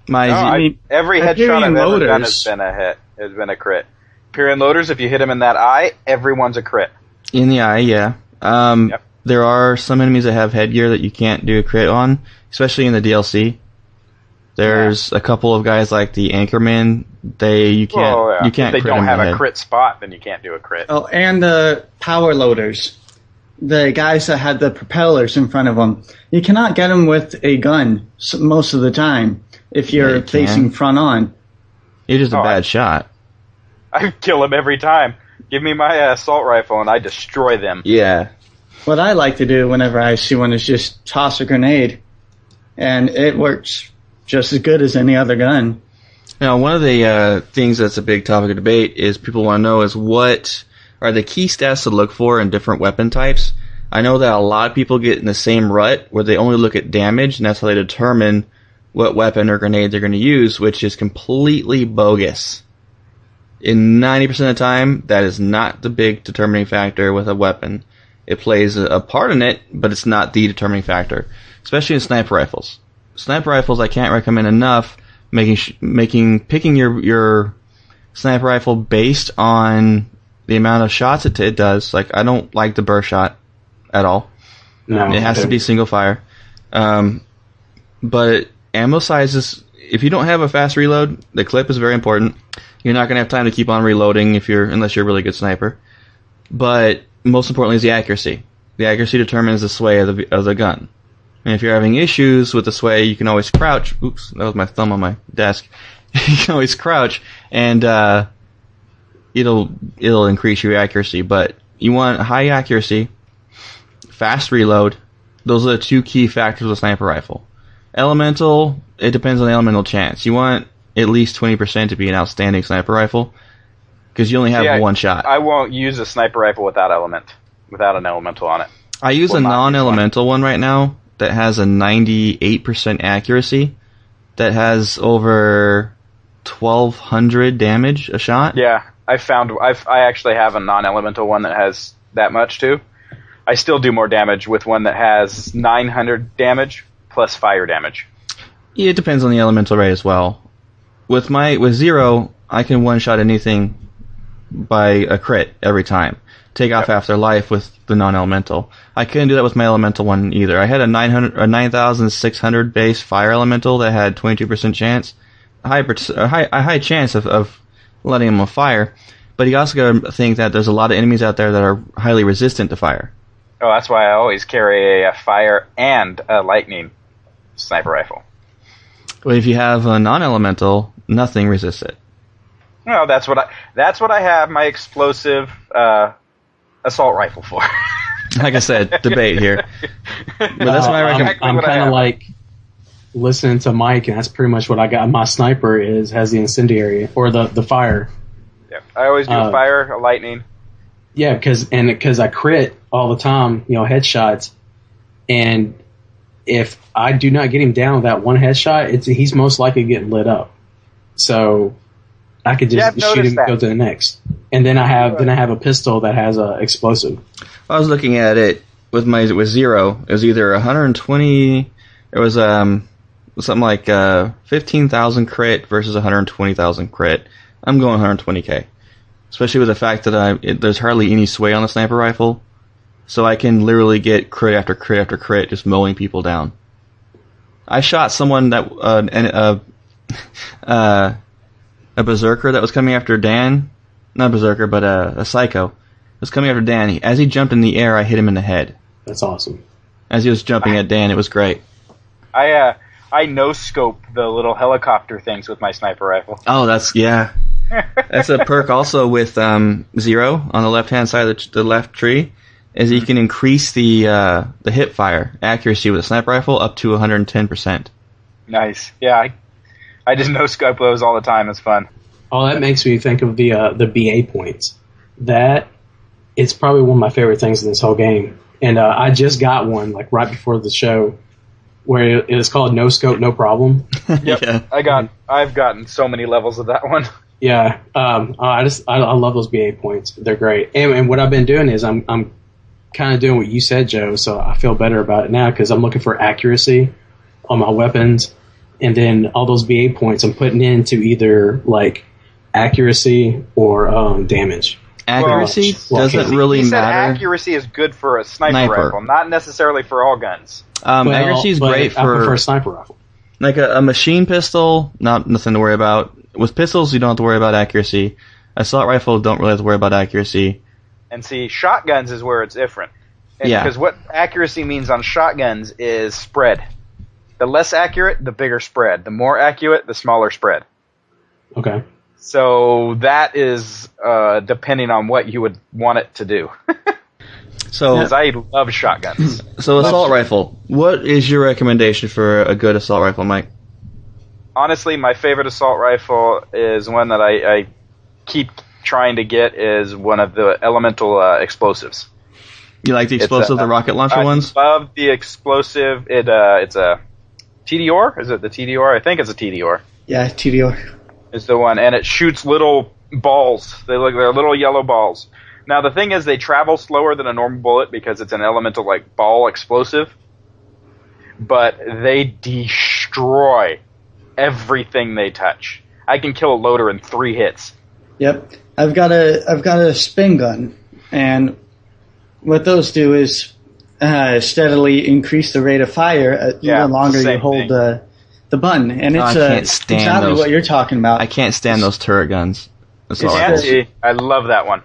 My No, I- every Hyperion headshot I've ever done loaders- has been a hit. Has been a crit. Hyperion loaders, if you hit him in that eye, everyone's a crit. in the eye, yeah. Um, Yep. there are some enemies that have headgear that you can't do a crit on, especially in the DLC. There's a couple of guys like the Anchorman. They you can't Well, yeah. you can't if they don't have a head. crit spot, then you can't do a crit. Oh, and the power loaders. The guys that had the propellers in front of them. You cannot get them with a gun most of the time if you're you can. facing front on. You're a Oh, I- bad shot. I kill him every time. Give me my uh, assault rifle and I destroy them. Yeah. What I like to do whenever I see one is just toss a grenade, and it works just as good as any other gun. Now, one of the uh, things that's a big topic of debate is people want to know is what are the key stats to look for in different weapon types. I know that a lot of people get in the same rut where they only look at damage, and that's how they determine what weapon or grenade they're going to use, which is completely bogus. In 90% of the time, that is not the big determining factor with a weapon. It plays a, a part in it, but it's not the determining factor, especially in sniper rifles. Sniper rifles, I can't recommend enough making sh- making picking your your sniper rifle based on the amount of shots it, it does. Like I don't like the burst shot at all. No, It has to be single fire. Um, but ammo sizes, if you don't have a fast reload, the clip is very important. You're not going to have time to keep on reloading if you're unless you're a really good sniper. But most importantly is the accuracy. The accuracy determines the sway of the of the gun. And if you're having issues with the sway, you can always crouch. Oops, that was my thumb on my desk. you can always crouch, and uh, it'll it'll increase your accuracy. But you want high accuracy, fast reload. Those are the two key factors of a sniper rifle. Elemental, it depends on the elemental chance. You want at least 20% to be an outstanding sniper rifle, because you only have See, I- one shot. I won't use a sniper rifle without element, without an elemental on it. I use will a use one. non-elemental one right now that has a 98% accuracy that has over 1200 damage a shot. Yeah, I found I've, I actually have a non-elemental one that has that much too. I still do more damage with one that has 900 damage plus fire damage. Yeah, it depends on the elemental rate as well. With my with zero, I can one shot anything by a crit every time. Take off Yep. half their life with the non-elemental. I couldn't do that with my elemental one either. I had a 900 a 9600 base fire elemental that had 22% chance, high a high a high chance of, of letting him on fire. But you also got to think that there's a lot of enemies out there that are highly resistant to fire. Oh, that's why I always carry a, a fire and a lightning sniper rifle. But if you have a non-elemental, nothing resists it. Well, that's what I that's what I have my explosive uh, assault rifle for. Like I said, debate here. But that's what I Uh, recommend. I'm, I'm kind of like listening to Mike, and that's pretty much what I got. My sniper is has the incendiary or the the fire. yeah, I always do Uh, a fire, a lightning. Yeah, because and because I crit all the time, you know, headshots, and if I do not get him down with that one headshot, it's he's most likely getting lit up. So I could just I've shoot him, that. go to the next, and then I have then I have a pistol that has a explosive. I was looking at it with my with zero. It was either 120. It was um something like uh 15,000 crit versus 120,000 crit. I'm going 120k, especially with the fact that I it, there's hardly any sway on the sniper rifle, so I can literally get crit after crit after crit, just mowing people down. I shot someone that uh, an, uh, uh, a berserker that was coming after Dan, not berserker, but a, a psycho was coming after Dan. He- As he jumped in the air, I hit him in the head. That's awesome. As he was jumping at Dan, it was great. I uh, I no scope the little helicopter things with my sniper rifle. Oh, that's yeah. That's a perk also with um, zero on the left hand side of the, the left tree. Is you can increase the uh, the hip fire accuracy with a sniper rifle up to 110 percent. Nice. Yeah, I, I just no scope those all the time. It's fun. Oh, that makes me think of the uh, the BA points. That it's probably one of my favorite things in this whole game. And uh, I just got one like right before the show, where it is called No Scope, No Problem. Yep. Yeah. I got. I've gotten so many levels of that one. Yeah, um, I just I, I love those BA points. They're great. And, and what I've been doing is I'm I'm kind of doing what you said, Joe. So I feel better about it now because I'm looking for accuracy on my weapons, and then all those BA points I'm putting into either like accuracy or um, damage. Accuracy Well, doesn't he- really he said matter. accuracy is good for a sniper, Sniper. rifle, not necessarily for all guns. Um, Well, accuracy is great I prefer for a sniper rifle. like a, a machine pistol. Not nothing to worry about. With pistols, you don't have to worry about accuracy. Assault rifle don't really have to worry about accuracy. And see, shotguns is where it's different. And Yeah. Because what accuracy means on shotguns is spread. The less accurate, the bigger spread. The more accurate, the smaller spread. Okay. So that is uh, depending on what you would want it to do. So Because I love shotguns. so assault rifle. What is your recommendation for a good assault rifle, Mike? Honestly, my favorite assault rifle is one that I, I keep trying to get is one of the elemental uh, explosives. You like the explosive, a- the rocket launcher I ones? love the explosive. It uh, it's a TDR. Is it the TDR? I think it's a TDR. Yeah, TDR. Is the one, and it shoots little balls. They look they're little yellow balls. Now the thing is, they travel slower than a normal bullet because it's an elemental like ball explosive. But they destroy everything they touch. I can kill a loader in three hits. Yep. I've got a I've got a spin gun, and what those do is uh, steadily increase the rate of fire uh, Yeah, the longer you hold thing. the the button, and Oh, it's I uh, stand exactly those. what you're talking about. I can't stand those turret guns. Assault It's rifles. Nancy, I love that one.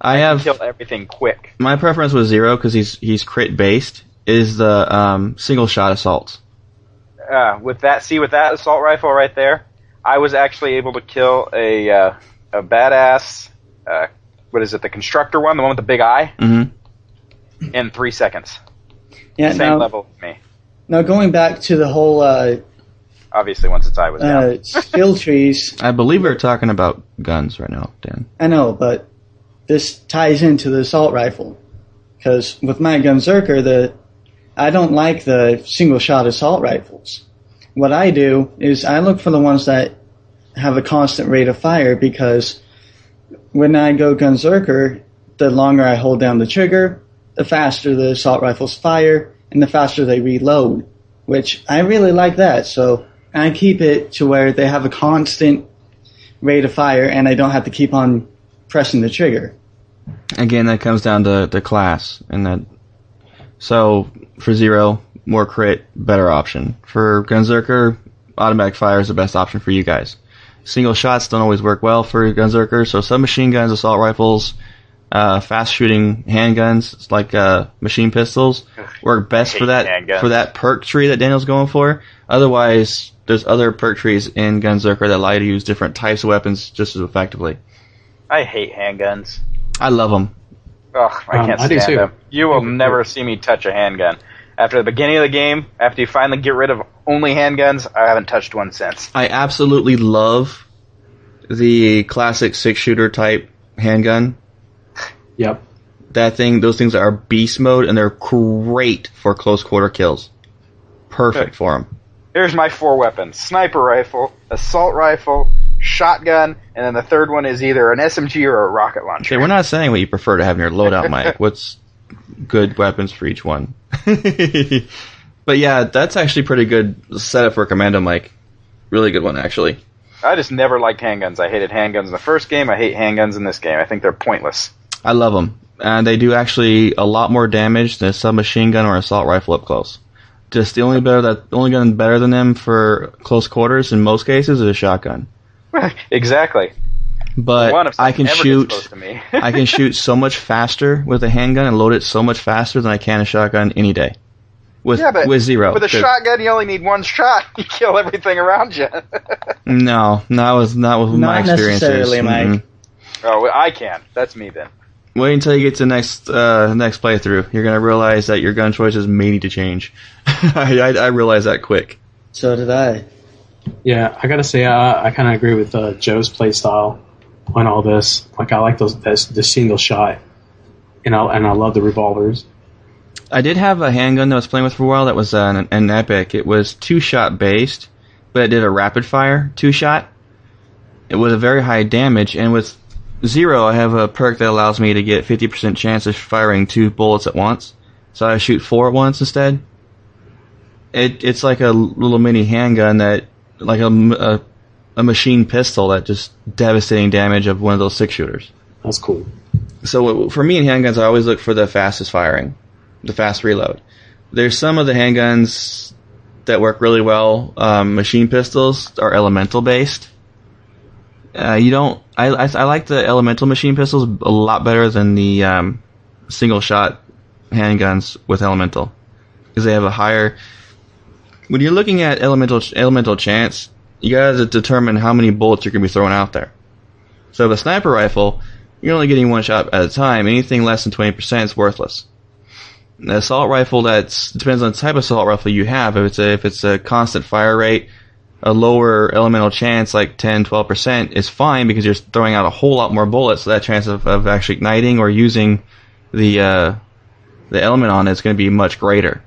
I have Kill everything quick. my preference was zero because he's he's crit based. Is the um, single shot assault? uh, with that, see, with that assault rifle right there, I was actually able to kill a uh, a badass. Uh, what is it? The constructor one, the one with the big eye, Mm-hmm. in three seconds. yeah. Same Now, level as me. now going back to the whole uh, Obviously, once its eye was down. uh, skill trees, I believe we're talking about guns right now, Dan. I know, but this ties into the assault rifle because with my Gunzerker, the I don't like the single shot assault rifles. What I do is I look for the ones that have a constant rate of fire because when I go Gunzerker, the longer I hold down the trigger, the faster the assault rifles fire and the faster they reload, which I really like that. So I keep it to where they have a constant rate of fire and I don't have to keep on pressing the trigger. Again, that comes down to the class, and that. So for zero, more crit, better option. For Gunzerker, automatic fire is the best option for you guys. Single shots don't always work well for Gunzerker, so submachine guns, assault rifles, uh, fast shooting handguns like uh, machine pistols work best for that handguns. for that perk tree that Daniel's going for. Otherwise, there's other perk trees in Gunzerker that allow you to use different types of weapons just as effectively. I hate handguns. I love them. Ugh, I Um, can't stand too. them. You will never see me touch a handgun. After the beginning of the game, after you finally get rid of only handguns, I haven't touched one since. I absolutely love the classic six shooter type handgun. Yep. That thing, those things are beast mode and they're great for close quarter kills. Perfect for them. Here's my four weapons: sniper rifle, assault rifle, shotgun, and then the third one is either an SMG or a rocket launcher. Okay, we're not saying what you prefer to have in your loadout, Mike. What's good weapons for each one? but yeah, that's actually pretty good setup for a commando, Mike. Really good one, actually. I just never liked handguns. I hated handguns in the first game. I hate handguns in this game. I think they're pointless. I love them, and they do actually a lot more damage than a submachine gun or assault rifle up close. Just the only better that the only gun better than them for close quarters in most cases is a shotgun. exactly. But I can shoot. gets close to me. I can shoot so much faster with a handgun and load it so much faster than I can a shotgun any day. with Yeah, but with zero. With a Good. shotgun, you only need one shot. You kill everything around you. No, not with not with my Not experiences. necessarily, Mike. Mm-mm. oh, I can. That's me then. Wait until you get to the next uh, next playthrough. You're gonna realize that your gun choices may need to change. I, I I realized that quick. So did I. Yeah, I gotta say, uh, I kind of agree with uh, Joe's play style on all this. Like, I like those this, the single shot, and I and I love the revolvers. I did have a handgun that I was playing with for a while that was uh, an, an epic. It was two shot based, but it did a rapid fire two shot. It was a very high damage, and with zero, I have a perk that allows me to get 50% chance of firing two bullets at once. So I shoot four at once instead. It it's like a little mini handgun that, like a a machine pistol that just devastating damage of one of those six shooters. That's cool. So for me in handguns, I always look for the fastest firing, the fast reload. There's some of the handguns that work really well. Um, machine pistols are elemental based. Uh, you don't. I, I I like the elemental machine pistols a lot better than the um, single shot handguns with elemental because they have a higher. When you're looking at elemental elemental chance, you gotta determine how many bullets you're gonna be throwing out there. So with a sniper rifle, you're only getting one shot at a time. Anything less than 20% is worthless. The assault rifle, that's depends on the type of assault rifle you have. If it's a, if it's a constant fire rate, a lower elemental chance, like 10, 12%, is fine because you're throwing out a whole lot more bullets. So that chance of, of actually igniting or using the uh, the element on it is going to be much greater.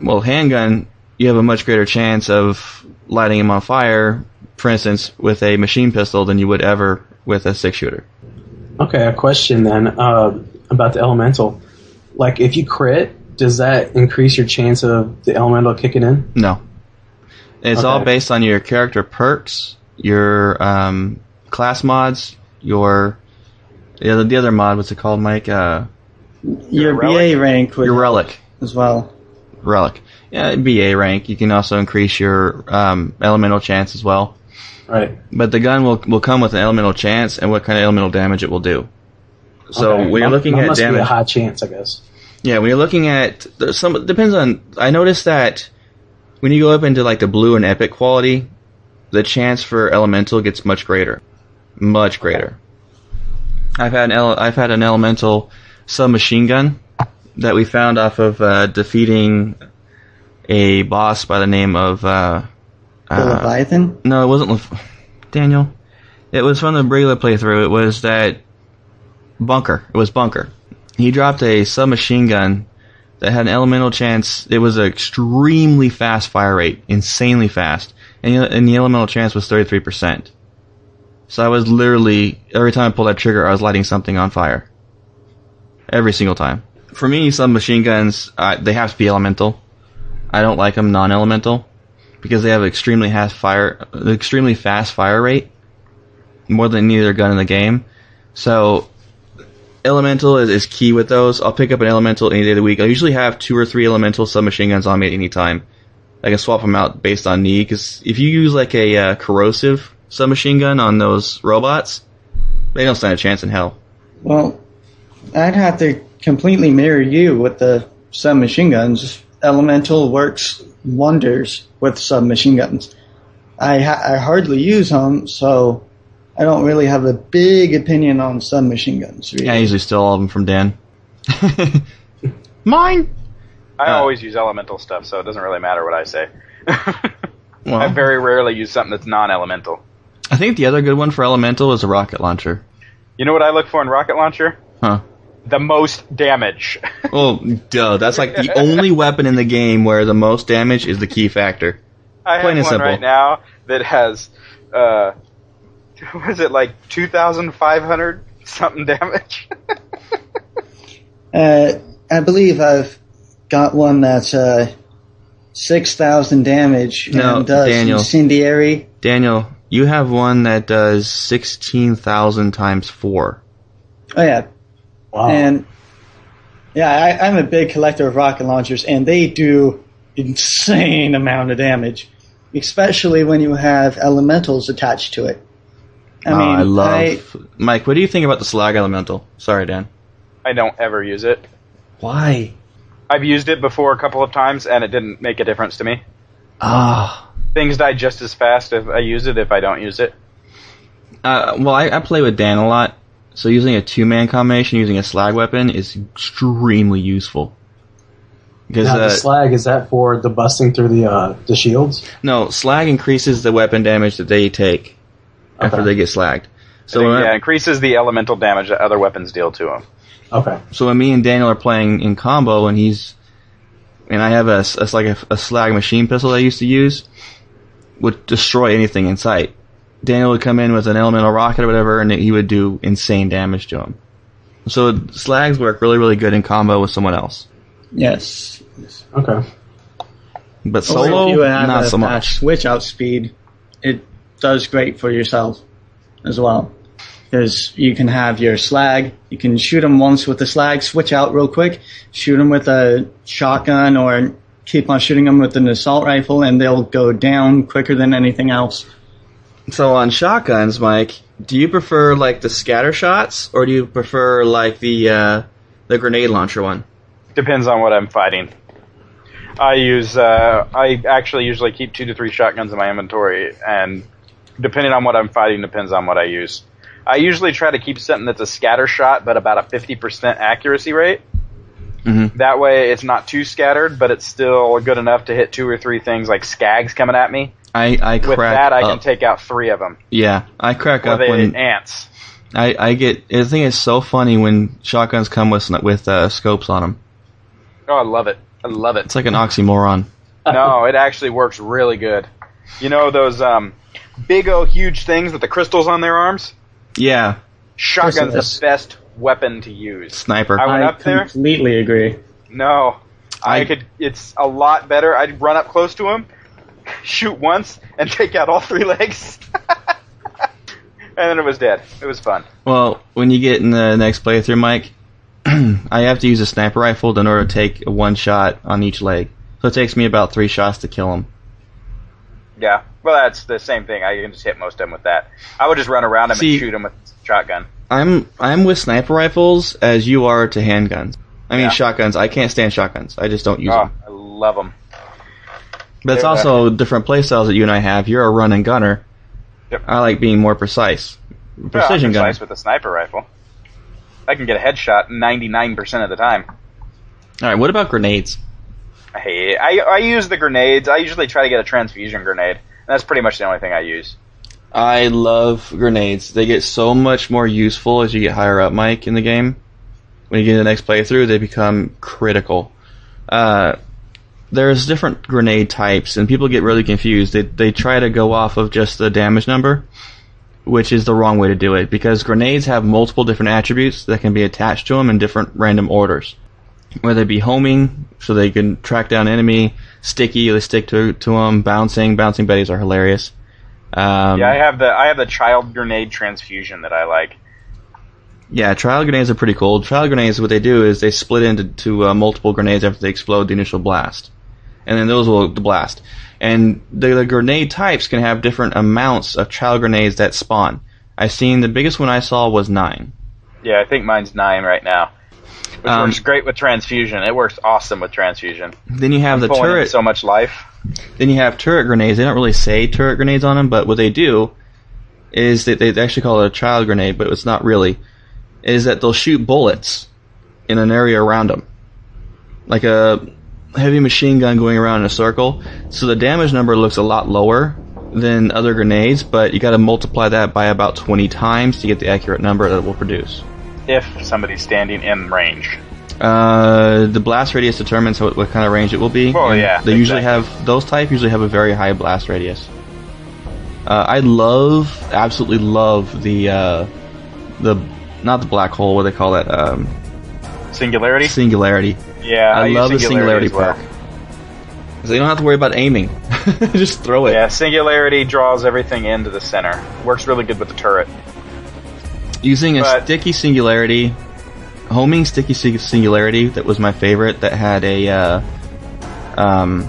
Well, handgun, you have a much greater chance of lighting him on fire, for instance, with a machine pistol than you would ever with a six shooter. Okay, a question then uh, about the elemental. Like, if you crit, does that increase your chance of the elemental kicking in? No. It's all based on your character perks, your um, class mods, your the other, the other mod. What's it called, Mike? Uh, Your relic? BA rank would your relic, as well. relic. Yeah, BA rank. You can also increase your um, elemental chance as well. Right. But the gun will will come with an elemental chance and what kind of elemental damage it will do. So Okay. when you're looking that at must be a high chance, I guess. Yeah, when you're looking at there's some depends on. I noticed that when you go up into like the blue and epic quality, the chance for elemental gets much greater, much greater. I've had an ele- I've had an elemental submachine gun that we found off of uh, defeating a boss by the name of uh, The uh, Leviathan? no, it wasn't Lef- Daniel. It was from the regular playthrough. It was that bunker. It was bunker. He dropped a submachine gun that had an elemental chance. It was an extremely fast fire rate, insanely fast, and the, and the elemental chance was thirty three percent. So I was literally every time I pulled that trigger, I was lighting something on fire. Every single time. For me, some machine guns uh, they have to be elemental. I don't like them non-elemental because they have extremely fast fire, extremely fast fire rate, more than any other gun in the game. So, elemental is, is key with those. I'll pick up an elemental any day of the week. I usually have two or three elemental submachine guns on me at any time. I can swap them out based on need. Because if you use like a uh, corrosive submachine gun on those robots, they don't stand a chance in hell. Well, I'd have to completely mirror you with the submachine guns. Elemental works wonders with submachine guns. I, ha- I hardly use them, so I don't really have a big opinion on submachine guns. Really. I usually steal all of them from Dan. Mine. I Uh, always use elemental stuff, so it doesn't really matter what I say. Well, I very rarely use something that's non-elemental. I think the other good one for elemental is a rocket launcher. You know what I look for in rocket launcher? Huh. The most damage. Well, duh. That's like the only weapon in the game where the most damage is the key factor. I Plain and have one simple. right now that has, uh, was it like 2,500 something damage? Uh, I believe I've got one that's uh, 6,000 damage No, and does Daniel. incendiary. Daniel, you have one that does 16,000 times 4. Oh, yeah. Wow. And yeah, I, I'm a big collector of rocket launchers, and they do insane amount of damage, especially when you have elementals attached to it. I Oh, mean, I love. I- Mike, what do you think about the slag elemental? Sorry, Dan. I don't ever use it. Why? I've used it before a couple of times, and it didn't make a difference to me. Ah. Things die just as fast if I use it if I don't use it. Uh, well, I, I play with Dan a lot, so using a two-man combination using a slag weapon is extremely useful. Because Now, uh, the slag is that for the busting through the uh, the shields? no, slag increases the weapon damage that they take after Okay. they get slagged. So So uh, yeah, I- increases the elemental damage that other weapons deal to them. Okay. so when me and Daniel are playing in combo, and he's and I have a, s- it's like a, a slag machine pistol I used to use, would destroy anything in sight. Daniel would come in with an elemental rocket or whatever, and he would do insane damage to him. So slags work really, really good in combo with someone else. Yes. yes. Okay. But Or solo, if you have not a so fast much. switch out speed, it does great for yourself as well. Because you can have your slag, you can shoot them once with the slag, switch out real quick, shoot them with a shotgun, or keep on shooting them with an assault rifle, and they'll go down quicker than anything else. So on shotguns, Mike, do you prefer like the scatter shots, or do you prefer like the uh, the grenade launcher one? Depends on what I'm fighting. I use. Uh, I actually usually keep two to three shotguns in my inventory, and depending on what I'm fighting, depends on what I use. I usually try to keep something that's a scatter shot, but about a 50% accuracy rate. Mhm. That way, it's not too scattered, but it's still good enough to hit two or three things like skags coming at me. I I With that, I up. can take out three of them. yeah, I crack Or up when ants. I, I get. I think it's so funny when shotguns come with with uh, scopes on them. Oh, I love it. I love it. It's like an oxymoron. no, it actually works really good. You know those um, big o huge things with the crystals on their arms? Yeah, Shotgun's the best weapon to use. sniper. I went I up there. completely agree. No, I, I- could. It's a lot better. I'd run up close to him, shoot once, and take out all three legs, and then it was dead. It was fun. Well, when you get in the next playthrough, Mike, I have to use a sniper rifle in order to take one shot on each leg. So it takes me about three shots to kill him. Yeah. Well, that's the same thing. I can just hit most of them with that. I would just run around them See- and shoot them with shotgun. I'm I'm with sniper rifles as you are to handguns. I mean Yeah. shotguns. I can't stand shotguns. I just don't use Oh, them. I love them. But it's they're- also different playstyles that you and I have. You're a run and gunner. Yep. I like being more precise. Precision gunner. precise with a sniper rifle. I can get a headshot 99% of the time. All right. What about grenades? I. I, I use the grenades. I usually try to get a transfusion grenade. That's pretty much the only thing I use. I love grenades. They get so much more useful as you get higher up, Mike, in the game. When you get to the next playthrough, they become critical. Uh, there's different grenade types, and people get really confused. They they try to go off of just the damage number, which is the wrong way to do it because grenades have multiple different attributes that can be attached to them in different random orders. Whether it be homing, so they can track down enemy, sticky, they stick to to them, bouncing. Bouncing betties are hilarious. Um, yeah, I have the I have the child grenade transfusion that I like. Yeah, child grenades are pretty cool. Child grenades, what they do is they split into to, uh, multiple grenades after they explode the initial blast, and then those will the blast. And the, the grenade types can have different amounts of child grenades that spawn. I seen the biggest one I saw was nine. Yeah, I think mine's nine right now. Which Um, works great with transfusion. It works awesome with transfusion. Then you have the Pulling in turret. so much life. Then you have turret grenades. They don't really say turret grenades on them, but what they do is that they actually call it a child grenade, but it's not really. Is that they'll shoot bullets in an area around them, like a heavy machine gun going around in a circle. So the damage number looks a lot lower than other grenades, but you got to multiply that by about 20 times to get the accurate number that it will produce. If somebody's standing in range. Uh, the blast radius determines what, what kind of range it will be. Well, yeah, They usually have those type usually have a very high blast radius. Uh, I love, absolutely love the uh, the not the black hole. What they call that? Um, Singularity? singularity. Yeah, I, use love the singularity well. perk. 'Cause they don't have to worry about aiming. Just throw it. Yeah, singularity draws everything into the center. Works really good with the turret. Using a But- sticky singularity, homing sticky singularity that was my favorite. That had a uh, um,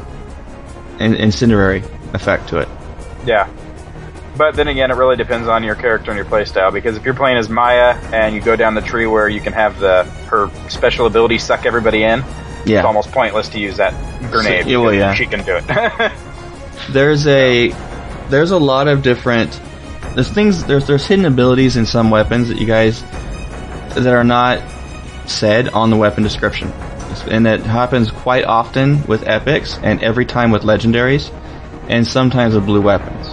in- incendiary effect to it. Yeah. But then again, it really depends on your character and your playstyle. Because if you're playing as Maya and you go down the tree where you can have the her special ability suck everybody in, Yeah. It's almost pointless to use that grenade. So- well, because yeah. She can do it. there's a there's a lot of different there's things there's there's hidden abilities in some weapons that you guys that are not said on the weapon description. And it happens quite often with epics and every time with legendaries and sometimes with blue weapons.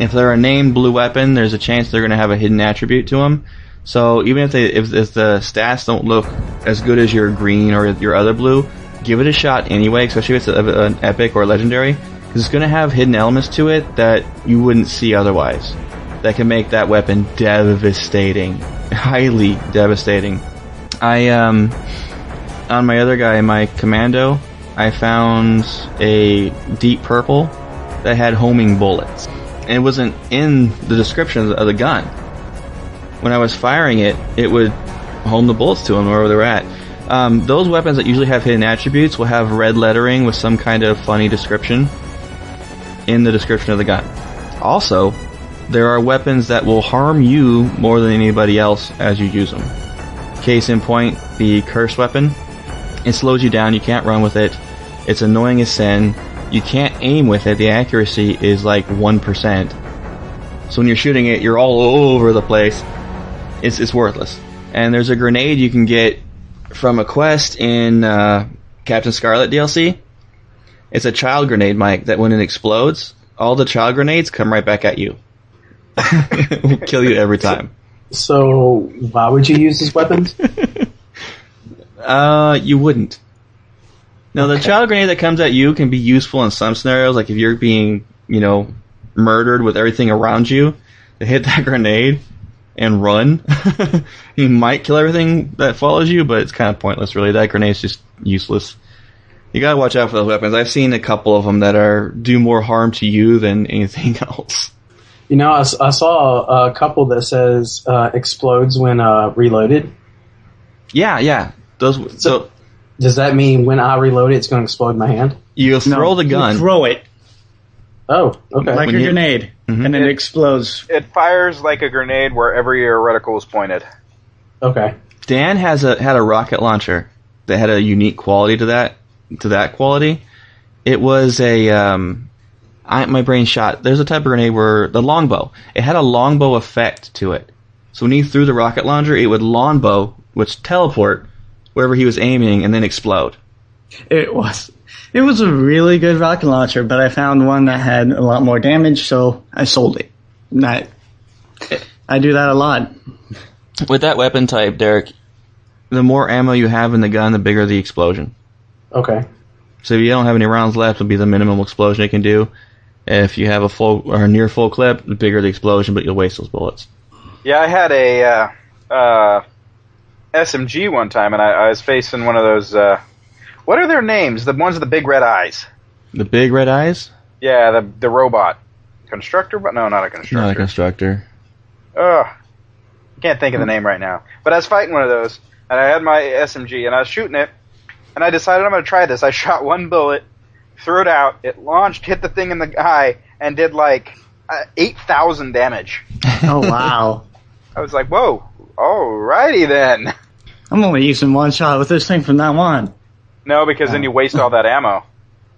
If they're a named blue weapon there's a chance they're going to have a hidden attribute to them so even if they if, if the stats don't look as good as your green or your other blue give it a shot anyway especially if it's a, an epic or legendary because it's going to have hidden elements to it that you wouldn't see otherwise that can make that weapon devastating highly devastating i um on my other guy my commando i found a deep purple that had homing bullets and it wasn't in the description of the gun when I was firing it, it would home the bullets to them wherever they're at. Um, those weapons that usually have hidden attributes will have red lettering with some kind of funny description in the description of the gun. Also, there are weapons that will harm you more than anybody else as you use them. Case in point, the curse weapon. It slows you down, you can't run with it. It's annoying as sin. You can't aim with it, the accuracy is like 1%. So when you're shooting it, you're all over the place it's, it's worthless. And there's a grenade you can get from a quest in uh, Captain Scarlett DLC. It's a child grenade, Mike, that when it explodes, all the child grenades come right back at you. will kill you every time. So why would you use these weapons? Uh, you wouldn't. No, the child grenade that comes at you can be useful in some scenarios, like if you're being, you know, murdered with everything around you, to hit that grenade and run. you might kill everything that follows you, but it's kind of pointless, really. That grenade's just useless. You gotta watch out for those weapons. I've seen a couple of them that are do more harm to you than anything else. You know, I saw a couple that says uh, explodes when uh, reloaded. Yeah, yeah. Those. So Does that mean when I reload it, it's going to explode in my hand? you throw the you gun. throw it Oh, okay. like When a you- grenade, Mhm. and it explodes. it fires like a grenade wherever your reticle is pointed. okay. Dan has a had a rocket launcher that had a unique quality to that to that quality. It was a um, I, my brain shot. There's a type of grenade where the longbow. It had a longbow effect to it. So when he threw the rocket launcher, it would longbow, which teleport wherever he was aiming and then explode. It was. It was a really good rocket launcher, but I found one that had a lot more damage, so I sold it. That I do that a lot. With that weapon type, Derek, the more ammo you have in the gun, the bigger the explosion. Okay. So if you don't have any rounds left, it'll be the minimum explosion it can do. If you have a full or near full clip, the bigger the explosion, but you'll waste those bullets. Yeah, I had a uh, uh, SMG one time, and I, I was facing one of those. Uh, what are their names? The ones with the big red eyes. The big red eyes? Yeah, the the robot constructor, but no, not a constructor. Not a constructor. Ugh. Can't think of the name right now. But I was fighting one of those, and I had my SMG, and I was shooting it, and I decided I'm going to try this. I shot one bullet, threw it out, it launched, hit the thing in the eye, and did like uh, 8,000 damage. Oh wow! I was like, whoa, alrighty then. I'm only using one shot with this thing from now on. No, because then you waste all that ammo.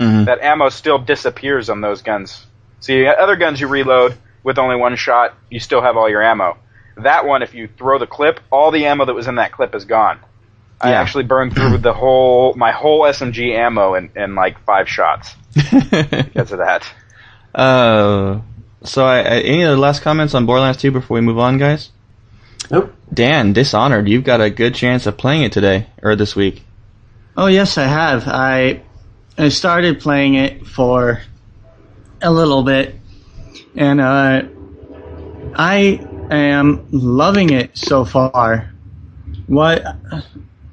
hmm That ammo still disappears on those guns. See, other guns you reload with only one shot, you still have all your ammo. That one, if you throw the clip, all the ammo that was in that clip is gone. I Yeah. actually burned through the whole my whole SMG ammo in, in like five shots because of that. uh, so, I, I, any other last comments on Borderlands 2 before we move on, guys? Nope. Dan, Dishonored, you've got a good chance of playing it today, or this week. Oh yes, I have. I I started playing it for a little bit, and uh, I am loving it so far. What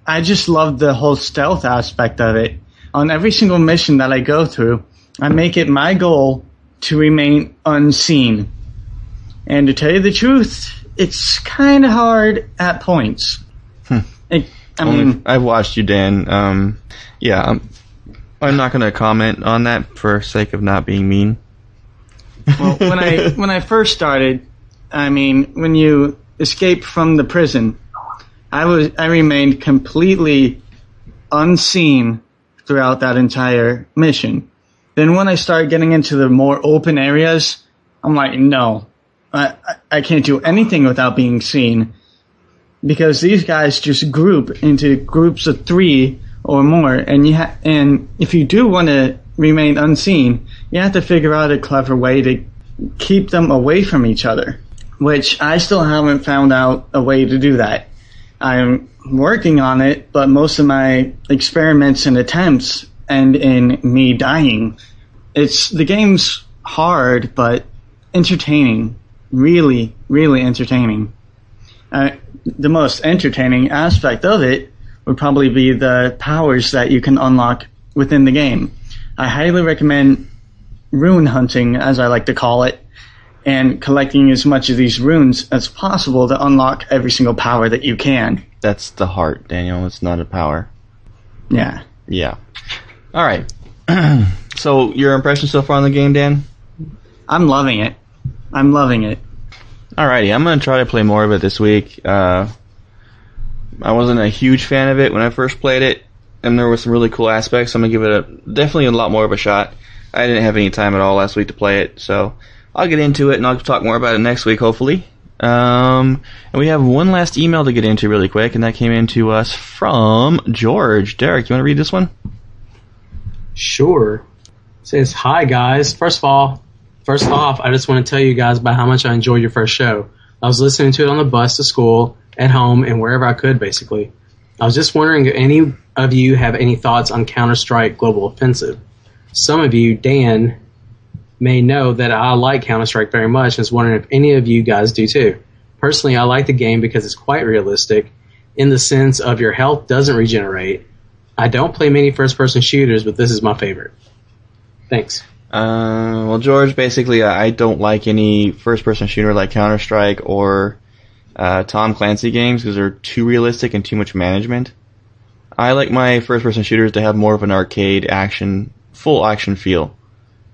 I just love the whole stealth aspect of it. On every single mission that I go through, I make it my goal to remain unseen. And to tell you the truth, it's kind of hard at points. It, I Only- mean, I've watched you, Dan. Um, yeah, I'm, I'm not going to comment on that for sake of not being mean. well, when I when I first started, I mean, when you escape from the prison, I was I remained completely unseen throughout that entire mission. Then when I start getting into the more open areas, I'm like, no, I, I can't do anything without being seen. Because these guys just group into groups of three or more, and you ha- and if you do want to remain unseen, you have to figure out a clever way to keep them away from each other. Which I still haven't found out a way to do that. I'm working on it, but most of my experiments and attempts end in me dying. It's the game's hard, but entertaining. Really, really entertaining. Uh, the most entertaining aspect of it would probably be the powers that you can unlock within the game. I highly recommend rune hunting, as I like to call it, and collecting as much of these runes as possible to unlock every single power that you can. That's the heart, Daniel. It's not a power. Yeah. Yeah. All right. so your impression so far on the game, Dan? I'm loving it. I'm loving it. Alrighty, I'm gonna try to play more of it this week. Uh, I wasn't a huge fan of it when I first played it, and there were some really cool aspects. I'm gonna give it a definitely a lot more of a shot. I didn't have any time at all last week to play it, so I'll get into it and I'll talk more about it next week, hopefully. Um, and we have one last email to get into really quick, and that came in to us from George. Derek, you want to read this one? Sure. It says, Hi guys. First of all, first off, I just want to tell you guys about how much I enjoyed your first show. I was listening to it on the bus to school, at home, and wherever I could, basically. I was just wondering if any of you have any thoughts on Counter Strike Global Offensive. Some of you, Dan, may know that I like Counter Strike very much and was wondering if any of you guys do too. Personally, I like the game because it's quite realistic in the sense of your health doesn't regenerate. I don't play many first person shooters, but this is my favorite. Thanks. Uh, well, George, basically, I don't like any first-person shooter like Counter Strike or uh, Tom Clancy games because they're too realistic and too much management. I like my first-person shooters to have more of an arcade action, full action feel.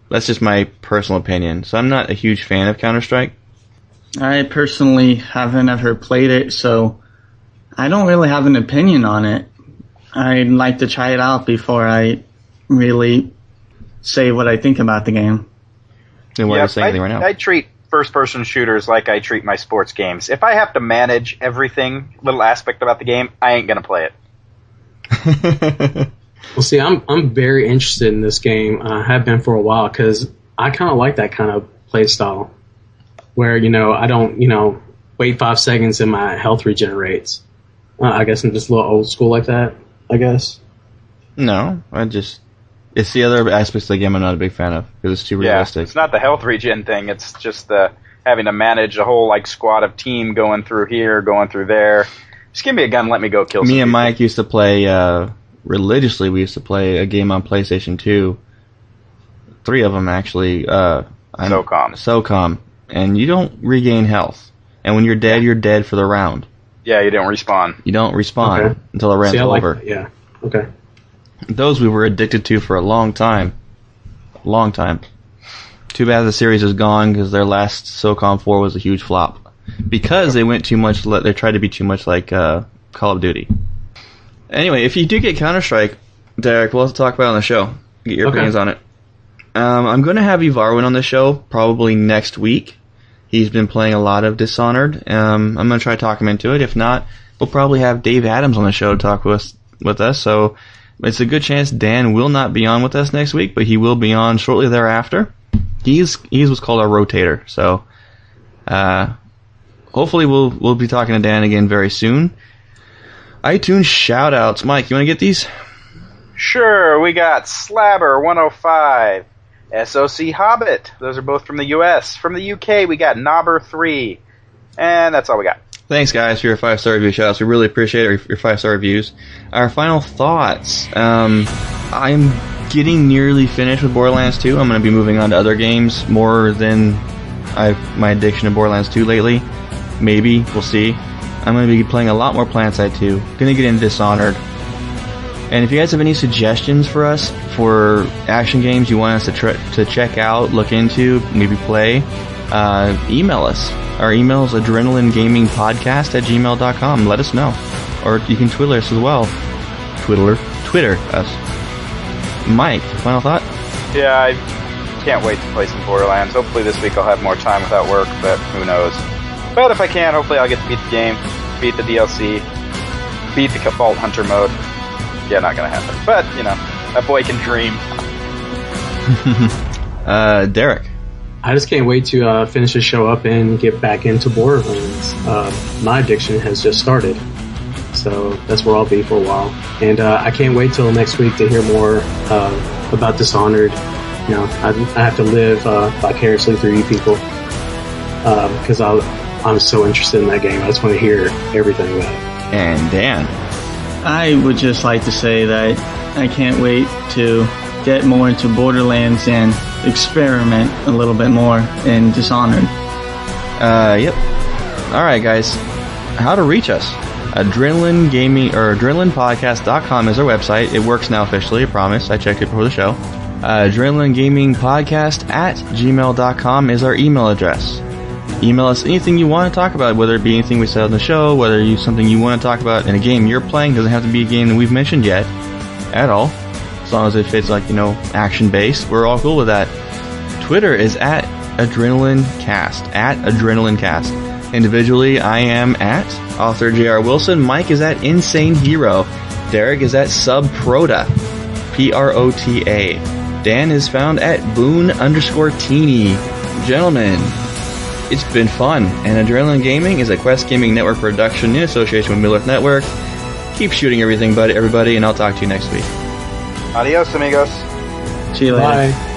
That's just my personal opinion. So I'm not a huge fan of Counter Strike. I personally haven't ever played it, so I don't really have an opinion on it. I'd like to try it out before I really say what I think about the game. And why Yeah, are you saying I, right now? I treat first person shooters like I treat my sports games. If I have to manage everything, little aspect about the game, I ain't gonna play it. Well, see, I'm I'm very interested in this game. I have been for a while because I kind of like that kind of play style, where you know I don't you know wait five seconds and my health regenerates. Uh, I guess I'm just a little old school like that. I guess. no, I just it's the other aspects of the game I'm not a big fan of because it's too Yeah, realistic. it's not the health regen thing. It's just the having to manage a whole like squad of team going through here, going through there. Just give me a gun, let me go kill. some Me and people. Mike used to play uh, religiously. We used to play a game on PlayStation Two. Three of them actually. Uh, I'm- SOCOM. SOCOM, and you don't regain health. And when you're dead, you're dead for the round. Yeah, you don't respawn. You don't respawn Okay. until the round's see, I like over. that. Yeah. Okay. Those we were addicted to for a long time. Long time. Too bad the series is gone because their last SOCOM 4 was a huge flop. Because they went too much, they tried to be too much like uh, Call of Duty. Anyway, if you do get Counter Strike, Derek, we'll have to talk about it on the show. Get your Okay. opinions on it. Um, I'm going to have Ivarwin on the show probably next week. He's been playing a lot of Dishonored. Um, I'm going to try to talk him into it. If not, we'll probably have Dave Adams on the show to talk with with us. So it's a good chance Dan will not be on with us next week, but he will be on shortly thereafter. He's he's what's called a rotator. So uh, hopefully we'll we'll be talking to Dan again very soon. iTunes shout outs. Mike, you want to get these? Sure, we got Slabber 105, SOC Hobbit. Those are both from the US. From the UK, we got Knobber 3. And that's all we got. Thanks, guys, for your five star review shoutouts. We really appreciate your five star reviews. Our final thoughts. Um, I'm getting nearly finished with Borderlands 2. I'm going to be moving on to other games more than I've my addiction to Borderlands 2 lately. Maybe we'll see. I'm going to be playing a lot more PlanetSide 2. Going to get into Dishonored. And if you guys have any suggestions for us for action games you want us to tr- to check out, look into, maybe play, uh, email us. Our email is adrenalinegamingpodcast at gmail.com. Let us know. Or you can Twitter us as well. Twitter. Twitter us. Mike, final thought? Yeah, I can't wait to play some Borderlands. Hopefully this week I'll have more time without work, but who knows. But if I can, hopefully I'll get to beat the game, beat the DLC, beat the Vault Hunter mode. Yeah, not gonna happen. But, you know, a boy can dream. Uh, Derek. I just can't wait to uh, finish the show up and get back into Borderlands. Uh, my addiction has just started, so that's where I'll be for a while. And uh, I can't wait till next week to hear more uh, about Dishonored. You know, I, I have to live uh, vicariously through you people because I'm so interested in that game. I just want to hear everything about it. And Dan. I would just like to say that I can't wait to get more into Borderlands and experiment a little bit more in Dishonored. Uh, yep. All right, guys. How to reach us? Adrenaline Gaming or AdrenalinePodcast.com is our website. It works now officially. I promise. I checked it before the show. Uh, Adrenaline Gaming Podcast at gmail.com is our email address. Email us anything you want to talk about, whether it be anything we said on the show, whether you something you want to talk about in a game you're playing. Doesn't have to be a game that we've mentioned yet, at all. As long as it fits like you know action based, we're all cool with that. Twitter is at Adrenaline Cast at Adrenaline Cast. Individually, I am at author J.R. Wilson. Mike is at Insane Hero. Derek is at Subprota. P R O T A. Dan is found at Boone underscore Teeny. Gentlemen, it's been fun, and Adrenaline Gaming is a Quest Gaming Network production in association with Middle Earth Network. Keep shooting everything, buddy, everybody, and I'll talk to you next week. Adios, amigos. See you later. Bye.